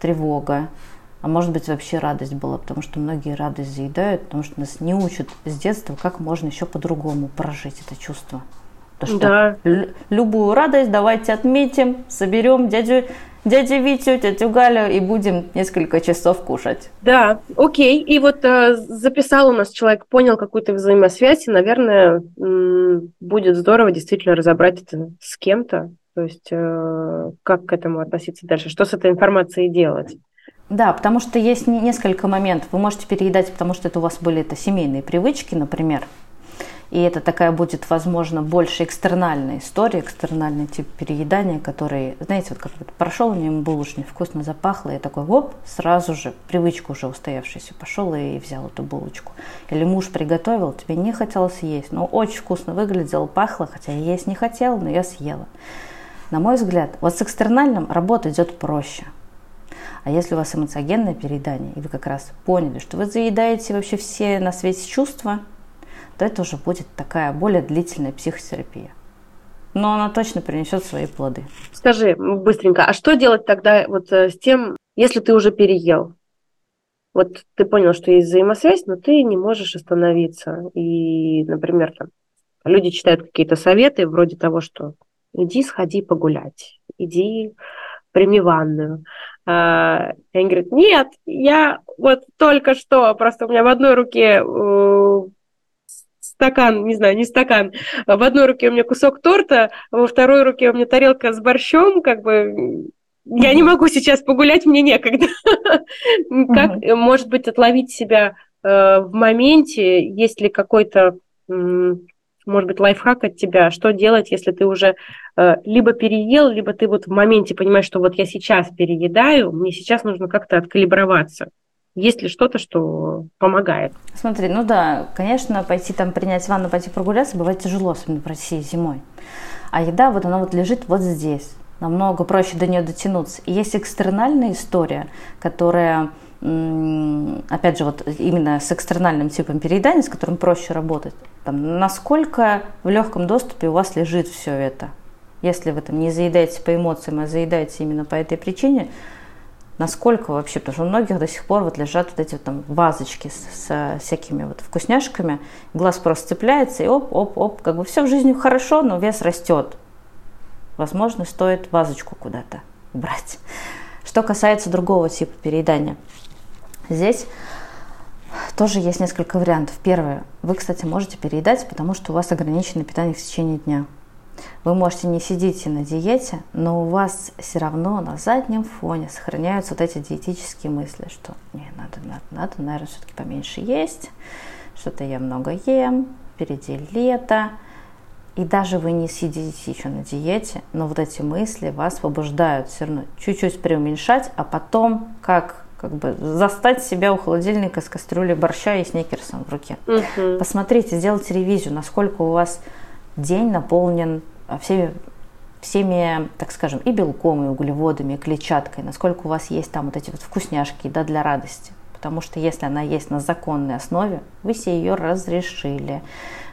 тревога, а может быть вообще радость была, потому что многие радость заедают, потому что нас не учат с детства, как можно еще по-другому прожить это чувство. То, что да. любую радость давайте отметим, соберем дядю, дядю Витю, тетю Галю и будем несколько часов кушать. Да, окей. И вот э, записал у нас человек, понял какую-то взаимосвязь, и, наверное, будет здорово действительно разобрать это с кем-то. То есть э, как к этому относиться дальше, что с этой информацией делать. Да, потому что есть несколько моментов. Вы можете переедать, потому что это у вас были это семейные привычки, например. И это такая будет, возможно, больше экстернальная история, экстернальный тип переедания, который, знаете, вот как вот прошел мимо булочник, вкусно запахло, и такой, оп, сразу же, привычка уже устоявшаяся, пошел и взял эту булочку. Или муж приготовил, тебе не хотелось есть, но очень вкусно выглядело, пахло, хотя я есть не хотела, но я съела. На мой взгляд, вот с экстернальным работа идет проще – а если у вас эмоциогенное переедание, и вы как раз поняли, что вы заедаете вообще все на свете чувства, то это уже будет такая более длительная психотерапия. Но она точно принесет свои плоды. Скажи быстренько, а что делать тогда вот э, с тем, если ты уже переел? Вот ты понял, что есть взаимосвязь, но ты не можешь остановиться. И, например, там, люди читают какие-то советы вроде того, что иди сходи погулять, иди прими ванную. А, и они говорят, нет, я вот только что, просто у меня в одной руке э, стакан, не знаю, не стакан, в одной руке у меня кусок торта, во второй руке у меня тарелка с борщом, как бы я не могу сейчас погулять, мне некогда. [laughs] Как, может быть, отловить себя э, в моменте, есть ли какой-то может быть, лайфхак от тебя, что делать, если ты уже э, либо переел, либо ты вот в моменте понимаешь, что вот я сейчас переедаю, мне сейчас нужно как-то откалиброваться. Есть ли что-то, что помогает? Смотри, ну да, конечно, пойти там принять ванну, пойти прогуляться бывает тяжело, особенно в России зимой. А еда, вот она вот лежит вот здесь. Намного проще до нее дотянуться. И есть экстернальная история, которая опять же, вот именно с экстернальным типом переедания, с которым проще работать, там, насколько в легком доступе у вас лежит все это. Если вы там не заедаете по эмоциям, а заедаете именно по этой причине, насколько вообще, потому что у многих до сих пор вот лежат вот эти вот там вазочки с, с всякими вот вкусняшками, глаз просто цепляется и оп-оп-оп, как бы все в жизни хорошо, но вес растет. Возможно, стоит вазочку куда-то брать. Что касается другого типа переедания – Здесь тоже есть несколько вариантов. Первое. Вы, кстати, можете переедать, потому что у вас ограниченное питание в течение дня. Вы можете не сидите на диете, но у вас все равно на заднем фоне сохраняются вот эти диетические мысли, что не, надо, надо, надо, наверное, все-таки поменьше есть, что-то я много ем, впереди лето. И даже вы не сидите еще на диете, но вот эти мысли вас побуждают все равно чуть-чуть преуменьшать, а потом, как как бы застать себя у холодильника с кастрюлей борща и сникерсом в руке. Угу. Посмотрите, сделайте ревизию, насколько у вас день наполнен а, всеми, всеми, так скажем, и белком, и углеводами, и клетчаткой, насколько у вас есть там вот эти вот вкусняшки, да, для радости. Потому что если она есть на законной основе, вы себе ее разрешили,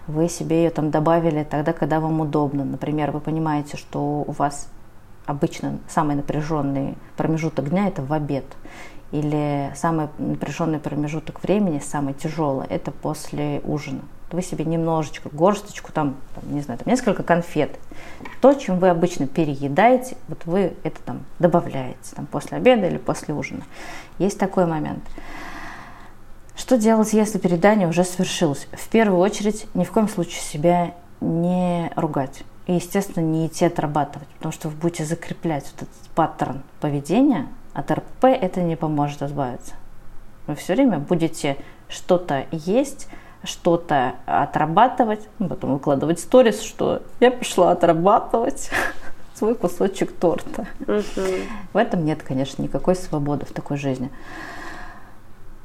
вы себе ее там добавили тогда, когда вам удобно. Например, вы понимаете, что у вас обычно самый напряженный промежуток дня это в обед или самый напряженный промежуток времени, самый тяжелый, это после ужина. Вы себе немножечко, горсточку, там, там, не знаю, там несколько конфет. То, чем вы обычно переедаете, вот вы это там добавляете там, после обеда или после ужина. Есть такой момент. Что делать, если переедание уже свершилось? В первую очередь, ни в коем случае себя не ругать. И, естественно, не идти отрабатывать, потому что вы будете закреплять вот этот паттерн поведения, от РП это не поможет избавиться. Вы все время будете что-то есть, что-то отрабатывать, ну, потом выкладывать сторис, что я пошла отрабатывать [laughs] свой кусочек торта. В этом нет, конечно, никакой свободы в такой жизни.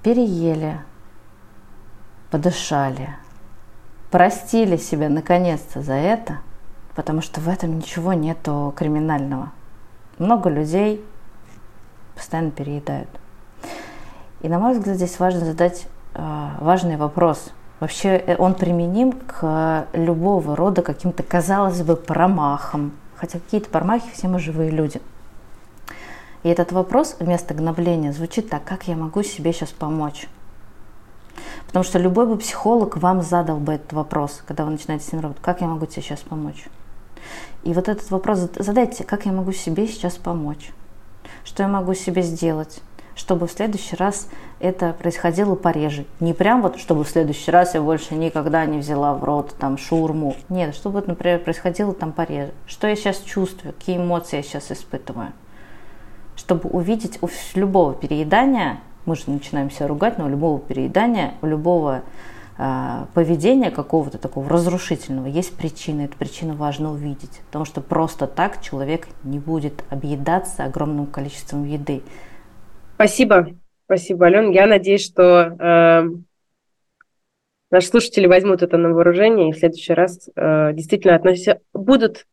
Переели, подышали, простили себя наконец-то за это, потому что в этом ничего нету криминального. Много людей постоянно переедают. И на мой взгляд, здесь важно задать э, важный вопрос. Вообще э, он применим к любого рода каким-то, казалось бы, промахам. Хотя какие-то промахи все мы живые люди. И этот вопрос вместо гнобления звучит так, как я могу себе сейчас помочь? Потому что любой бы психолог вам задал бы этот вопрос, когда вы начинаете с ним работать. Как я могу тебе сейчас помочь? И вот этот вопрос задайте, как я могу себе сейчас помочь? Что я могу себе сделать? чтобы в следующий раз это происходило пореже. Не прям вот, чтобы в следующий раз я больше никогда не взяла в рот там шурму. Нет, чтобы, например, происходило там пореже. Что я сейчас чувствую, какие эмоции я сейчас испытываю. Чтобы увидеть у любого переедания, мы же начинаем себя ругать, но у любого переедания, у любого поведения какого-то такого разрушительного есть причина. Эту причину важно увидеть. Потому что просто так человек не будет объедаться огромным количеством еды. Спасибо. Спасибо, Ален. Я надеюсь, что э, наши слушатели возьмут это на вооружение и в следующий раз э, действительно относятся, будут,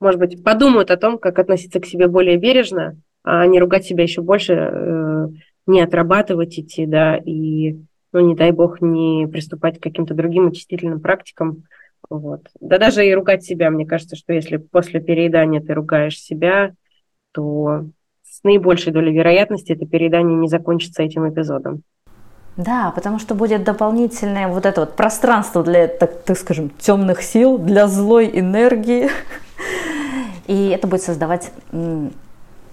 может быть, подумают о том, как относиться к себе более бережно, а не ругать себя еще больше, э, не отрабатывать идти, да, и, ну, не дай бог, не приступать к каким-то другим очистительным практикам. Вот. Да даже и ругать себя, мне кажется, что если после переедания ты ругаешь себя, то с наибольшей долей вероятности это переедание не закончится этим эпизодом. Да, потому что будет дополнительное вот это вот пространство для, так, так скажем, темных сил, для злой энергии. [laughs] И это будет создавать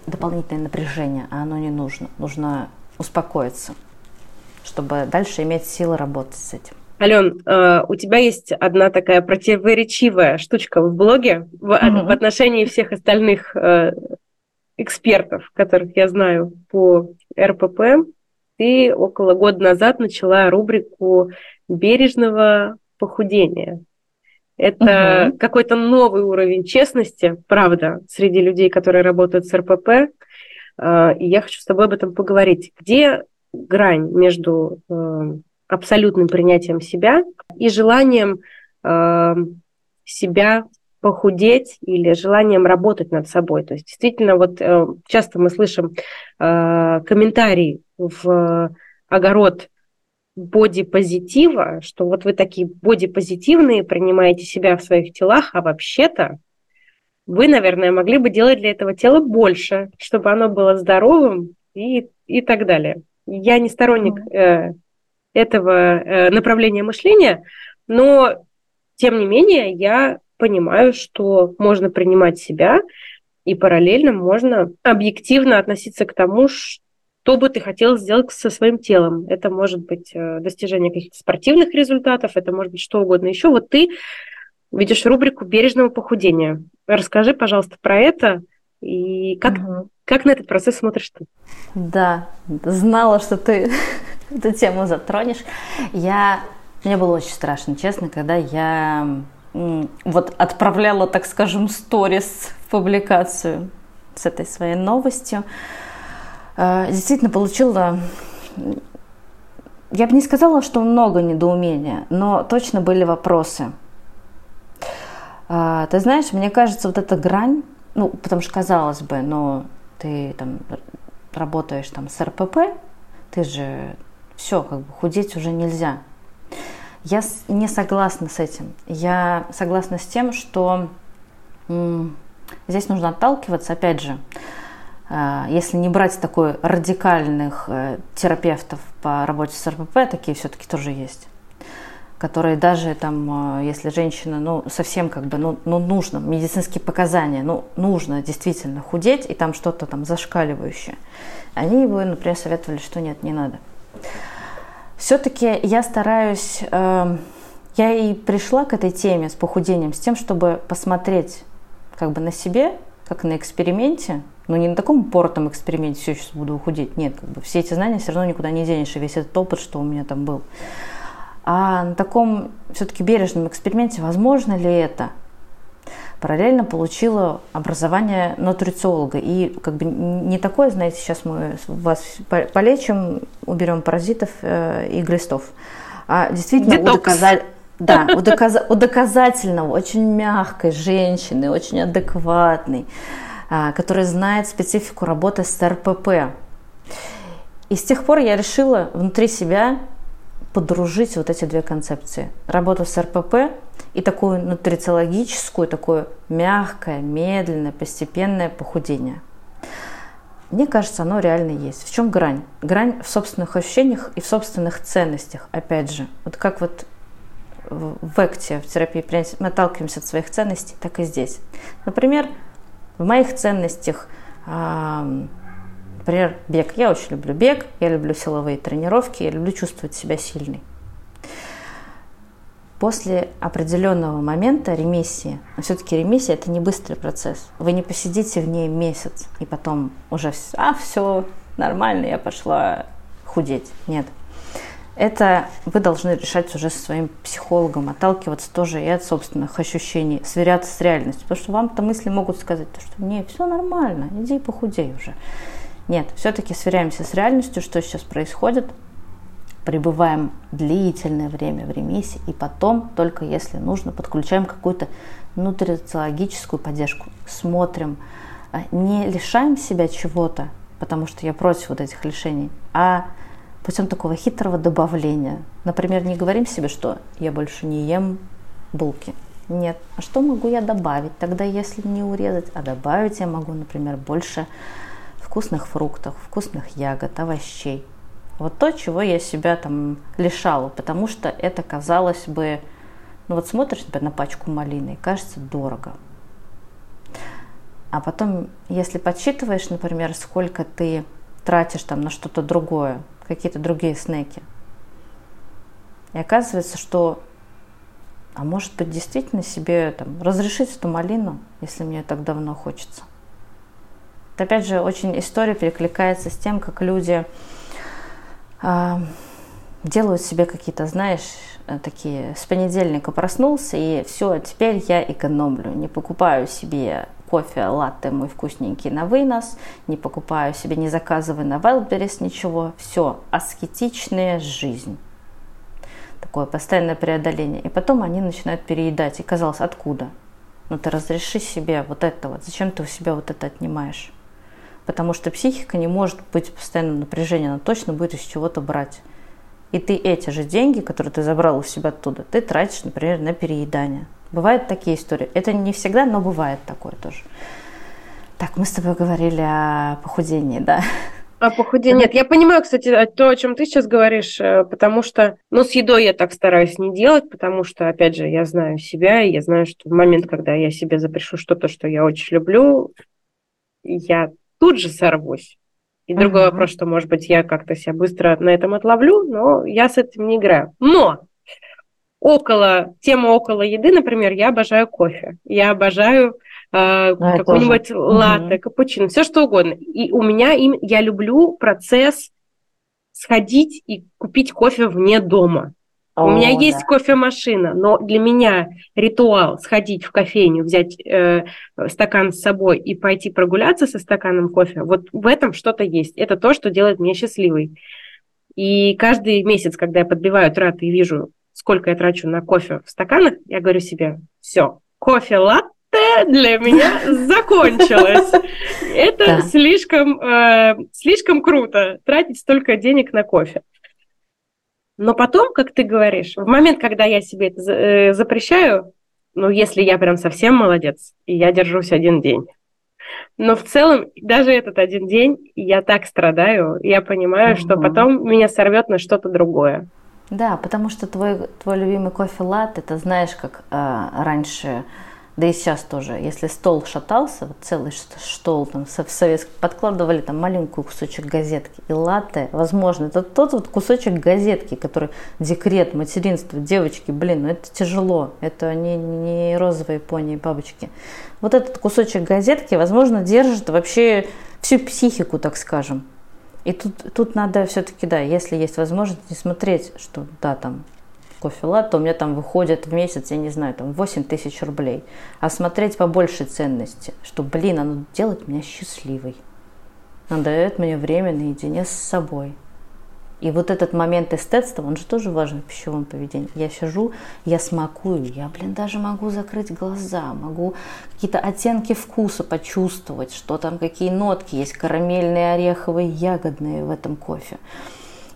дополнительное напряжение, а оно не нужно. Нужно успокоиться, чтобы дальше иметь силы работать с этим. Ален, э, у тебя есть одна такая противоречивая штучка в блоге в, mm-hmm. в отношении всех остальных э, экспертов, которых я знаю по РПП, ты около года назад начала рубрику бережного похудения. Это угу. какой-то новый уровень честности, правда, среди людей, которые работают с РПП. А, и я хочу с тобой об этом поговорить. Где грань между э, абсолютным принятием себя и желанием э, себя похудеть или желанием работать над собой. То есть действительно вот э, часто мы слышим комментарии в огород бодипозитива, что вот вы такие бодипозитивные, принимаете себя в своих телах, а вообще-то вы, наверное, могли бы делать для этого тела больше, чтобы оно было здоровым и, и так далее. Я не сторонник э, этого э, направления мышления, но тем не менее я понимаю, что можно принимать себя, и параллельно можно объективно относиться к тому, что бы ты хотел сделать со своим телом. Это может быть э, достижение каких-то спортивных результатов, это может быть что угодно еще. Вот ты ведешь рубрику бережного похудения. Расскажи, пожалуйста, про это и как, угу. Как на этот процесс смотришь ты? Да, знала, что ты [laughs] эту тему затронешь. Я... Мне было очень страшно, честно, когда я вот отправляла, так скажем, сторис в публикацию с этой своей новостью. А, действительно получила, я бы не сказала, что много недоумения, но точно были вопросы. А, ты знаешь, мне кажется, вот эта грань, ну, потому что казалось бы, ну, ты там работаешь там с РПП, ты же все, как бы худеть уже нельзя. Я не согласна с этим. Я согласна с тем, что здесь нужно отталкиваться, опять же, э, если не брать такой радикальных э, терапевтов по работе с РПП, такие все-таки тоже есть, которые даже там, э, если женщина, ну, совсем как бы, ну, ну, нужно, медицинские показания, ну, нужно действительно худеть, и там что-то там зашкаливающее, они бы, например, советовали, что нет, не надо. Все-таки я стараюсь, э, я и пришла к этой теме с похудением, с тем, чтобы посмотреть как бы на себе, как на эксперименте, но не на таком упоротом эксперименте, все, сейчас буду худеть. Нет, как бы все эти знания все равно никуда не денешь, и весь этот опыт, что у меня там был. А на таком все-таки бережном эксперименте, возможно ли это? параллельно получила образование нутрициолога. И как бы не такое, знаете, сейчас мы вас полечим, уберем паразитов э, и глистов. А действительно Детокс. доказали... [laughs] Да, у, доказ... у доказательного, очень мягкой женщины, очень адекватной, а, которая знает специфику работы с РПП. И с тех пор я решила внутри себя подружить вот эти две концепции. Работу с РПП и такую нутрициологическую, такое мягкое, медленное, постепенное похудение. Мне кажется, оно реально есть. В чем грань? Грань в собственных ощущениях и в собственных ценностях, опять же. Вот как вот в ЭКТе, в терапии мы отталкиваемся от своих ценностей, так и здесь. Например, в моих ценностях Например, бег. Я очень люблю бег, я люблю силовые тренировки, я люблю чувствовать себя сильной. После определенного момента ремиссии, но все-таки ремиссия это не быстрый процесс. Вы не посидите в ней месяц и потом уже, а все нормально, я пошла худеть. Нет. Это вы должны решать уже со своим психологом, отталкиваться тоже и от собственных ощущений, сверяться с реальностью. Потому что вам-то мысли могут сказать, что не, все нормально, иди похудей уже. Нет, все-таки сверяемся с реальностью, что сейчас происходит, пребываем длительное время в ремиссии, и потом, только если нужно, подключаем какую-то нутрициологическую поддержку, смотрим, а, не лишаем себя чего-то, потому что я против вот этих лишений, а путем такого хитрого добавления. Например, не говорим себе, что я больше не ем булки. Нет. А что могу я добавить? Тогда, если не урезать, а добавить я могу, например, больше вкусных фруктов, вкусных ягод, овощей. Вот то, чего я себя там лишала, потому что это казалось бы, ну вот смотришь, например, на пачку малины, и кажется дорого. А потом, если подсчитываешь, например, сколько ты тратишь там на что-то другое, какие-то другие снеки, и оказывается, что, а может быть, действительно себе там, разрешить эту малину, если мне так давно хочется. Опять же, очень история перекликается с тем, как люди э, делают себе какие-то, знаешь, э, такие, с понедельника проснулся, и все, теперь я экономлю, не покупаю себе кофе, латте мой вкусненький на вынос, не покупаю себе, не заказываю на Wildberries ничего, все, аскетичная жизнь. Такое постоянное преодоление. И потом они начинают переедать. И казалось, откуда? Ну ты разреши себе вот это вот. Зачем ты у себя вот это отнимаешь? Потому что психика не может быть в постоянном напряжении, она точно будет из чего-то брать. И ты эти же деньги, которые ты забрал у себя оттуда, ты тратишь, например, на переедание. Бывают такие истории. Это не всегда, но бывает такое тоже. Так, мы с тобой говорили о похудении, да? О похудении. Нет, я понимаю, кстати, то, о чем ты сейчас говоришь, э, потому что, ну, с едой я так стараюсь не делать, потому что, опять же, я знаю себя, и я знаю, что в момент, когда я себе запрешу что-то, что я очень люблю, я тут же сорвусь. И uh-huh. другой вопрос, что, может быть, я как-то себя быстро на этом отловлю, но я с этим не играю. Но около, тема около еды, например, я обожаю кофе. Я обожаю э, какой-нибудь латте, uh-huh. капучино, все что угодно. И у меня им, я люблю процесс сходить и купить кофе вне дома. О, У меня да. есть кофемашина, но для меня ритуал сходить в кофейню, взять э, стакан с собой и пойти прогуляться со стаканом кофе, вот в этом что-то есть. Это то, что делает меня счастливой. И каждый месяц, когда я подбиваю траты и вижу, сколько я трачу на кофе в стаканах, я говорю себе, все, кофе латте для меня [laughs] закончилось. Это слишком, э, слишком круто тратить столько денег на кофе. Но потом, как ты говоришь, в момент, когда я себе это э, запрещаю, ну, если я прям совсем молодец, и я держусь один день. Но в целом, даже этот один день, я так страдаю, я понимаю, угу. что потом меня сорвет на что-то другое. Да, потому что твой, твой любимый кофе лат, это знаешь, как э, раньше да и сейчас тоже, если стол шатался, вот целый стол там в советском, подкладывали там маленькую кусочек газетки и латте, возможно, это тот вот кусочек газетки, который декрет, материнство, девочки, блин, ну это тяжело, это не, не розовые пони и бабочки. Вот этот кусочек газетки, возможно, держит вообще всю психику, так скажем. И тут, тут надо все-таки, да, если есть возможность, не смотреть, что да, там кофе латте, у меня там выходит в месяц, я не знаю, там 8 тысяч рублей. А смотреть по большей ценности, что, блин, оно делает меня счастливой. Оно дает мне время наедине с собой. И вот этот момент эстетства, он же тоже важен в пищевом поведении. Я сижу, я смакую, я, блин, даже могу закрыть глаза, могу какие-то оттенки вкуса почувствовать, что там, какие нотки есть, карамельные, ореховые, ягодные в этом кофе.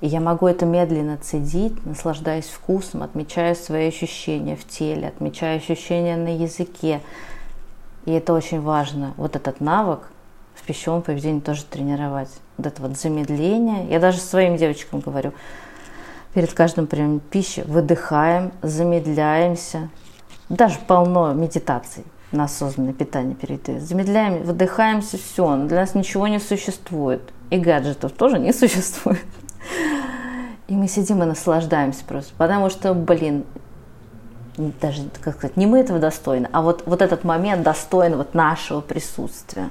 И я могу это медленно цедить, наслаждаясь вкусом, отмечая свои ощущения в теле, отмечая ощущения на языке. И это очень важно. Вот этот навык в пищевом поведении тоже тренировать. Вот это вот замедление. Я даже своим девочкам говорю, перед каждым приемом пищи выдыхаем, замедляемся. Даже полно медитаций на осознанное питание перед. Замедляем, выдыхаемся, все, для нас ничего не существует. И гаджетов тоже не [laughs] существует. И мы сидим и наслаждаемся просто. Потому что, блин, даже, как сказать, не мы этого достойны, а вот, вот этот момент достоин вот нашего присутствия.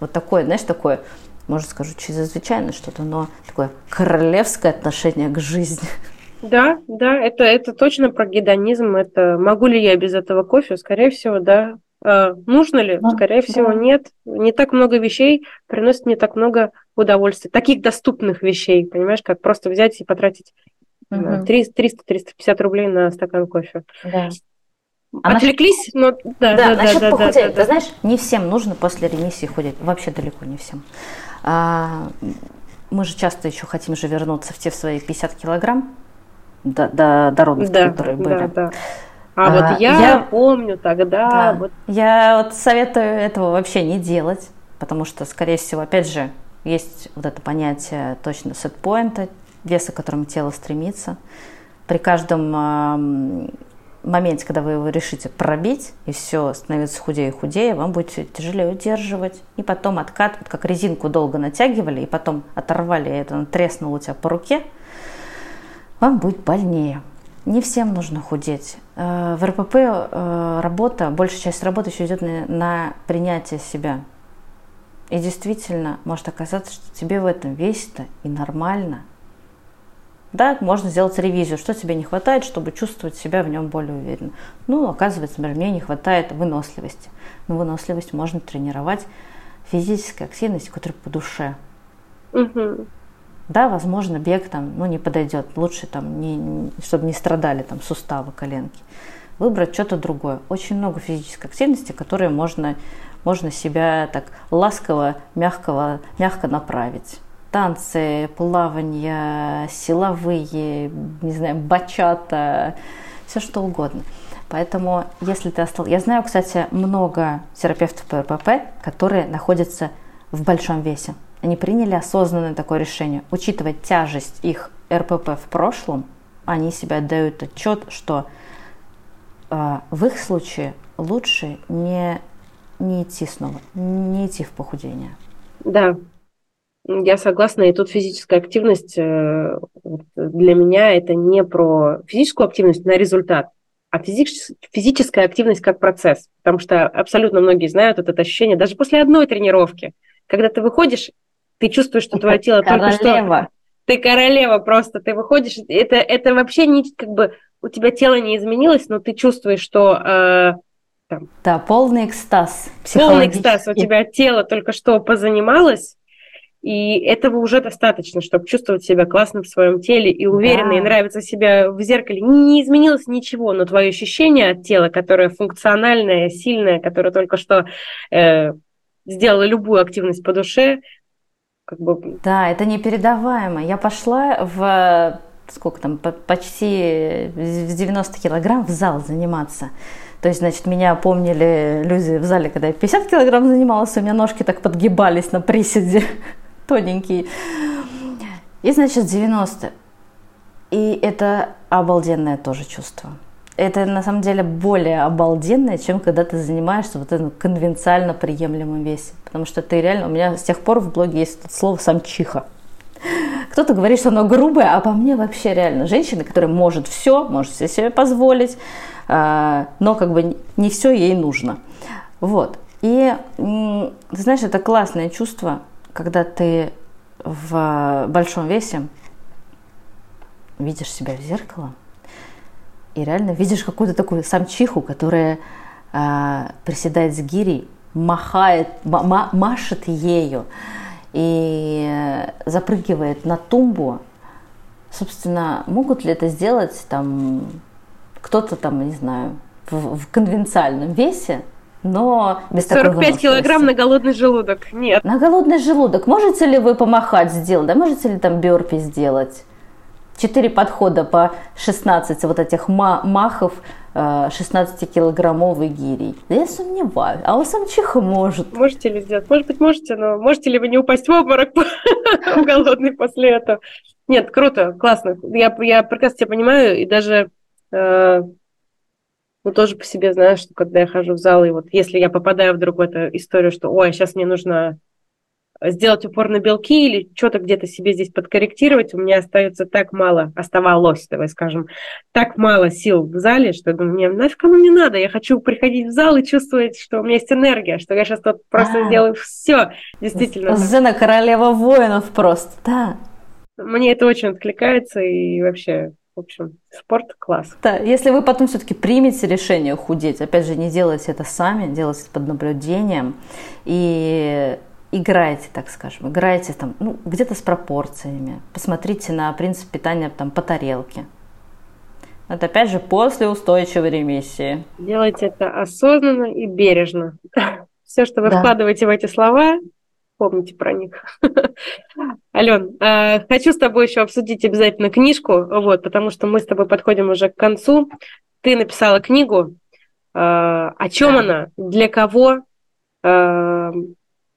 Вот такое, знаешь, такое, может, скажу чрезвычайно что-то, но такое королевское отношение к жизни. Да, да, это, это точно про гедонизм. Это могу ли я без этого кофе? Скорее всего, да. А, нужно ли? Да, Скорее всего, да. нет. Не так много вещей приносит не так много удовольствия. Таких доступных вещей, понимаешь, как просто взять и потратить угу. 300-350 рублей на стакан кофе. Да. А Отвлеклись, но да, да, да, насчет да, похудеть. Да, да, Ты знаешь, не всем нужно после ремиссии худеть, вообще далеко не всем. А, мы же часто еще хотим же вернуться в те в свои 50 килограмм до, до, до родов, да, которые были. Да, да. А, а вот я, я помню тогда. Да, вот... Я вот советую этого вообще не делать, потому что, скорее всего, опять же, есть вот это понятие точно сетпоинта, веса, к которому тело стремится. При каждом моменте, когда вы его решите пробить, и все становится худее и худее, вам будет тяжелее удерживать. И потом откат, вот как резинку долго натягивали, и потом оторвали, и это треснуло у тебя по руке, вам будет больнее. Не всем нужно худеть. Э, в РПП э, работа, большая часть работы еще идет на принятие себя. И действительно может оказаться, что тебе в этом весело и нормально. Да, можно сделать ревизию, что тебе не хватает, чтобы чувствовать себя в нем более уверенно. Ну, оказывается, например, мне не хватает выносливости. Но выносливость можно тренировать физической активностью, которая по душе. Угу. Да, возможно, бег там, ну, не подойдет. Лучше там, не, чтобы не страдали там суставы, коленки. Выбрать что-то другое. Очень много физической активности, которые можно, можно себя так ласково, мягкого, мягко направить. Танцы, плавание, силовые, не знаю, бачата, все что угодно. Поэтому, если ты остался... Я знаю, кстати, много терапевтов по РПП, которые находятся в большом весе они приняли осознанное такое решение. Учитывая тяжесть их РПП в прошлом, они себе отдают отчет, что э, в их случае лучше не, не идти снова, не идти в похудение. Да, я согласна, и тут физическая активность э, для меня это не про физическую активность на результат, а физич, физическая активность как процесс. Потому что абсолютно многие знают это ощущение, даже после одной тренировки, когда ты выходишь ты чувствуешь, что твое тело королева. только что... Ты королева просто, ты выходишь, это, это вообще не как бы у тебя тело не изменилось, но ты чувствуешь, что э, там, да, полный экстаз. Полный экстаз. У тебя тело только что позанималось, и этого уже достаточно, чтобы чувствовать себя классно в своем теле и уверенно, да. и нравится себя в зеркале. Не, изменилось ничего, но твое ощущение от тела, которое функциональное, сильное, которое только что э, сделало любую активность по душе, как бы... Да, это непередаваемо. Я пошла в сколько там, почти в 90 килограмм в зал заниматься. То есть, значит, меня помнили люди в зале, когда я 50 килограмм занималась, у меня ножки так подгибались на приседе, [laughs] тоненькие. И, значит, 90. И это обалденное тоже чувство это на самом деле более обалденное, чем когда ты занимаешься вот этим конвенциально приемлемым весе. Потому что ты реально, у меня с тех пор в блоге есть слово самчиха. Кто-то говорит, что оно грубое, а по мне вообще реально женщина, которая может все, может все себе позволить, но как бы не все ей нужно. Вот. И ты знаешь, это классное чувство, когда ты в большом весе видишь себя в зеркало, и реально видишь какую-то такую самчиху, которая э, приседает с гирей, махает, ма машет ею и запрыгивает на тумбу собственно, могут ли это сделать там кто-то там, не знаю, в, в конвенциальном весе, но без 45 килограмм на голодный желудок. Нет. На голодный желудок. Можете ли вы помахать сделать? Да можете ли там бёрпи сделать? Четыре подхода по 16 вот этих махов 16-килограммовый гирей. Да я сомневаюсь. А у самчиха может. Можете ли сделать? Может быть, можете, но можете ли вы не упасть в обморок [laughs] голодный после этого? Нет, круто, классно. Я, я прекрасно тебя понимаю, и даже э, ну, тоже по себе знаю, что когда я хожу в зал, и вот если я попадаю вдруг в эту историю, что, ой, сейчас мне нужно сделать упор на белки или что-то где-то себе здесь подкорректировать, у меня остается так мало, оставалось, давай скажем, так мало сил в зале, что думаю, мне нафиг оно не надо, я хочу приходить в зал и чувствовать, что у меня есть энергия, что я сейчас тут просто а. сделаю все, действительно. Зена королева воинов просто, да. Мне это очень откликается и вообще в общем, спорт класс. Да, если вы потом все-таки примете решение худеть, опять же, не делайте это сами, делайте под наблюдением и играйте, так скажем, играйте там, ну, где-то с пропорциями. Посмотрите на принцип питания там по тарелке. Это опять же после устойчивой ремиссии. Делайте это осознанно и бережно. [laughs] Все, что вы да. вкладываете в эти слова, помните про них. [laughs] Ален, э, хочу с тобой еще обсудить обязательно книжку, вот, потому что мы с тобой подходим уже к концу. Ты написала книгу. Э, о чем да. она? Для кого? Э,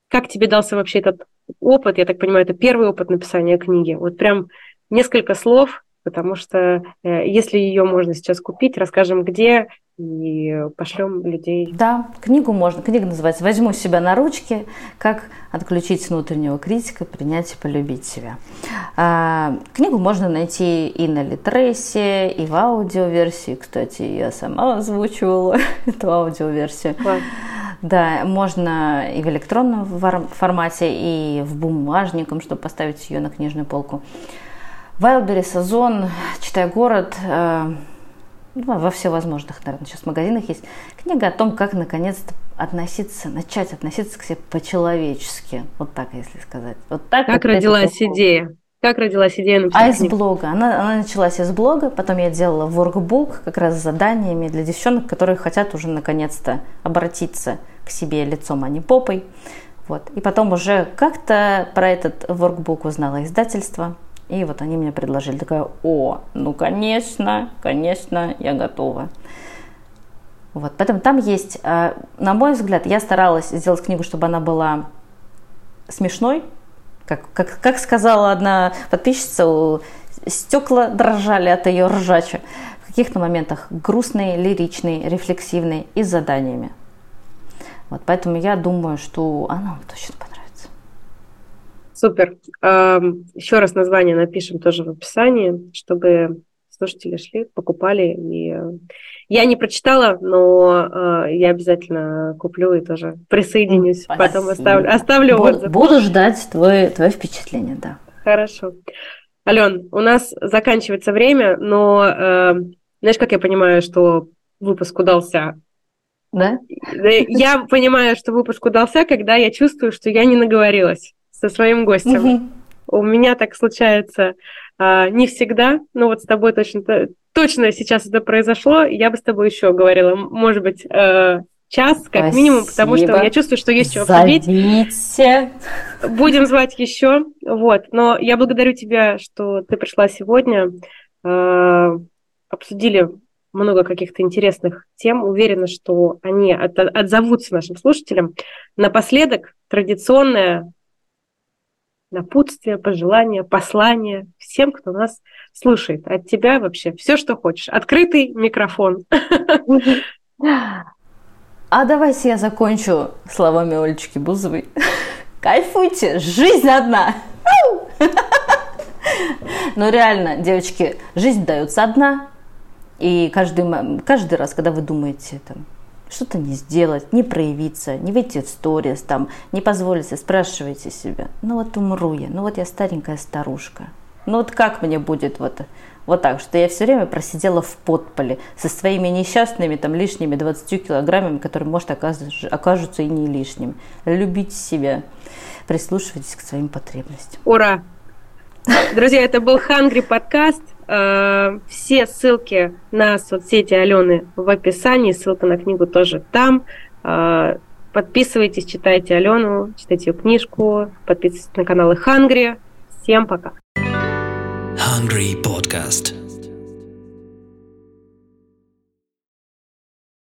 как тебе дался вообще этот опыт? Я так понимаю, это первый опыт написания книги. Вот прям несколько слов, потому что если ее можно сейчас купить, расскажем где, и пошлем людей. Да, книгу можно. Книга называется «Возьму себя на ручки. Как отключить внутреннего критика, принять и полюбить себя». А, книгу можно найти и на Литресе, и в аудиоверсии. Кстати, я сама озвучивала [laughs] эту аудиоверсию. Класс. Да, можно и в электронном формате, и в бумажником, чтобы поставить ее на книжную полку. Wildberries, Озон, Читай город, э, ну, во всевозможных, наверное, сейчас магазинах есть книга о том, как наконец-то относиться, начать относиться к себе по-человечески. Вот так, если сказать. Вот так как вот родилась идея? Как родилась идея написать А из блога. Она, она началась из блога, потом я делала воркбук как раз с заданиями для девчонок, которые хотят уже наконец-то обратиться к себе лицом, а не попой. Вот. И потом уже как-то про этот воркбук узнала издательство. И вот они мне предложили. Такая, о, ну конечно, конечно, я готова. Вот, поэтому там есть, э, на мой взгляд, я старалась сделать книгу, чтобы она была смешной. Как, как, как сказала одна подписчица, стекла дрожали от ее ржача. В каких-то моментах грустный, лиричный, рефлексивный и с заданиями. Вот, поэтому я думаю, что она точно понравится. Супер. Еще раз название напишем тоже в описании, чтобы слушатели шли, покупали. И э, я не прочитала, но э, я обязательно куплю и тоже присоединюсь. Спасибо. Потом оставлю, оставлю буду, отзыв. Буду ждать твое, твое впечатление, да. Хорошо. Ален, у нас заканчивается время, но э, знаешь, как я понимаю, что выпуск удался? Да? Я понимаю, что выпуск удался, когда я чувствую, что я не наговорилась со своим гостем. Угу. У меня так случается а, не всегда, но вот с тобой точно, точно сейчас это произошло. Я бы с тобой еще говорила, может быть, э, час как Спасибо. минимум, потому что я чувствую, что есть что обсудить. Будем звать еще. Вот. Но я благодарю тебя, что ты пришла сегодня. Э, обсудили много каких-то интересных тем. Уверена, что они от, отзовутся нашим слушателям. Напоследок традиционная напутствие, пожелания, послания всем, кто нас слушает. От тебя вообще все, что хочешь. Открытый микрофон. А давайте я закончу словами Олечки Бузовой. Кайфуйте, жизнь одна. Но реально, девочки, жизнь дается одна. И каждый, каждый раз, когда вы думаете, там, что-то не сделать, не проявиться, не выйти в сторис, там, не позволить, спрашивайте себя, ну вот умру я, ну вот я старенькая старушка, ну вот как мне будет вот, вот так, что я все время просидела в подполе со своими несчастными там лишними 20 килограммами, которые, может, окажутся и не лишними. Любите себя, прислушивайтесь к своим потребностям. Ура! Друзья, это был Hungry подкаст. Э, все ссылки на соцсети Алены в описании, ссылка на книгу тоже там. Э, подписывайтесь, читайте Алену, читайте ее книжку, подписывайтесь на каналы Hungry. Всем пока. Hungry Podcast.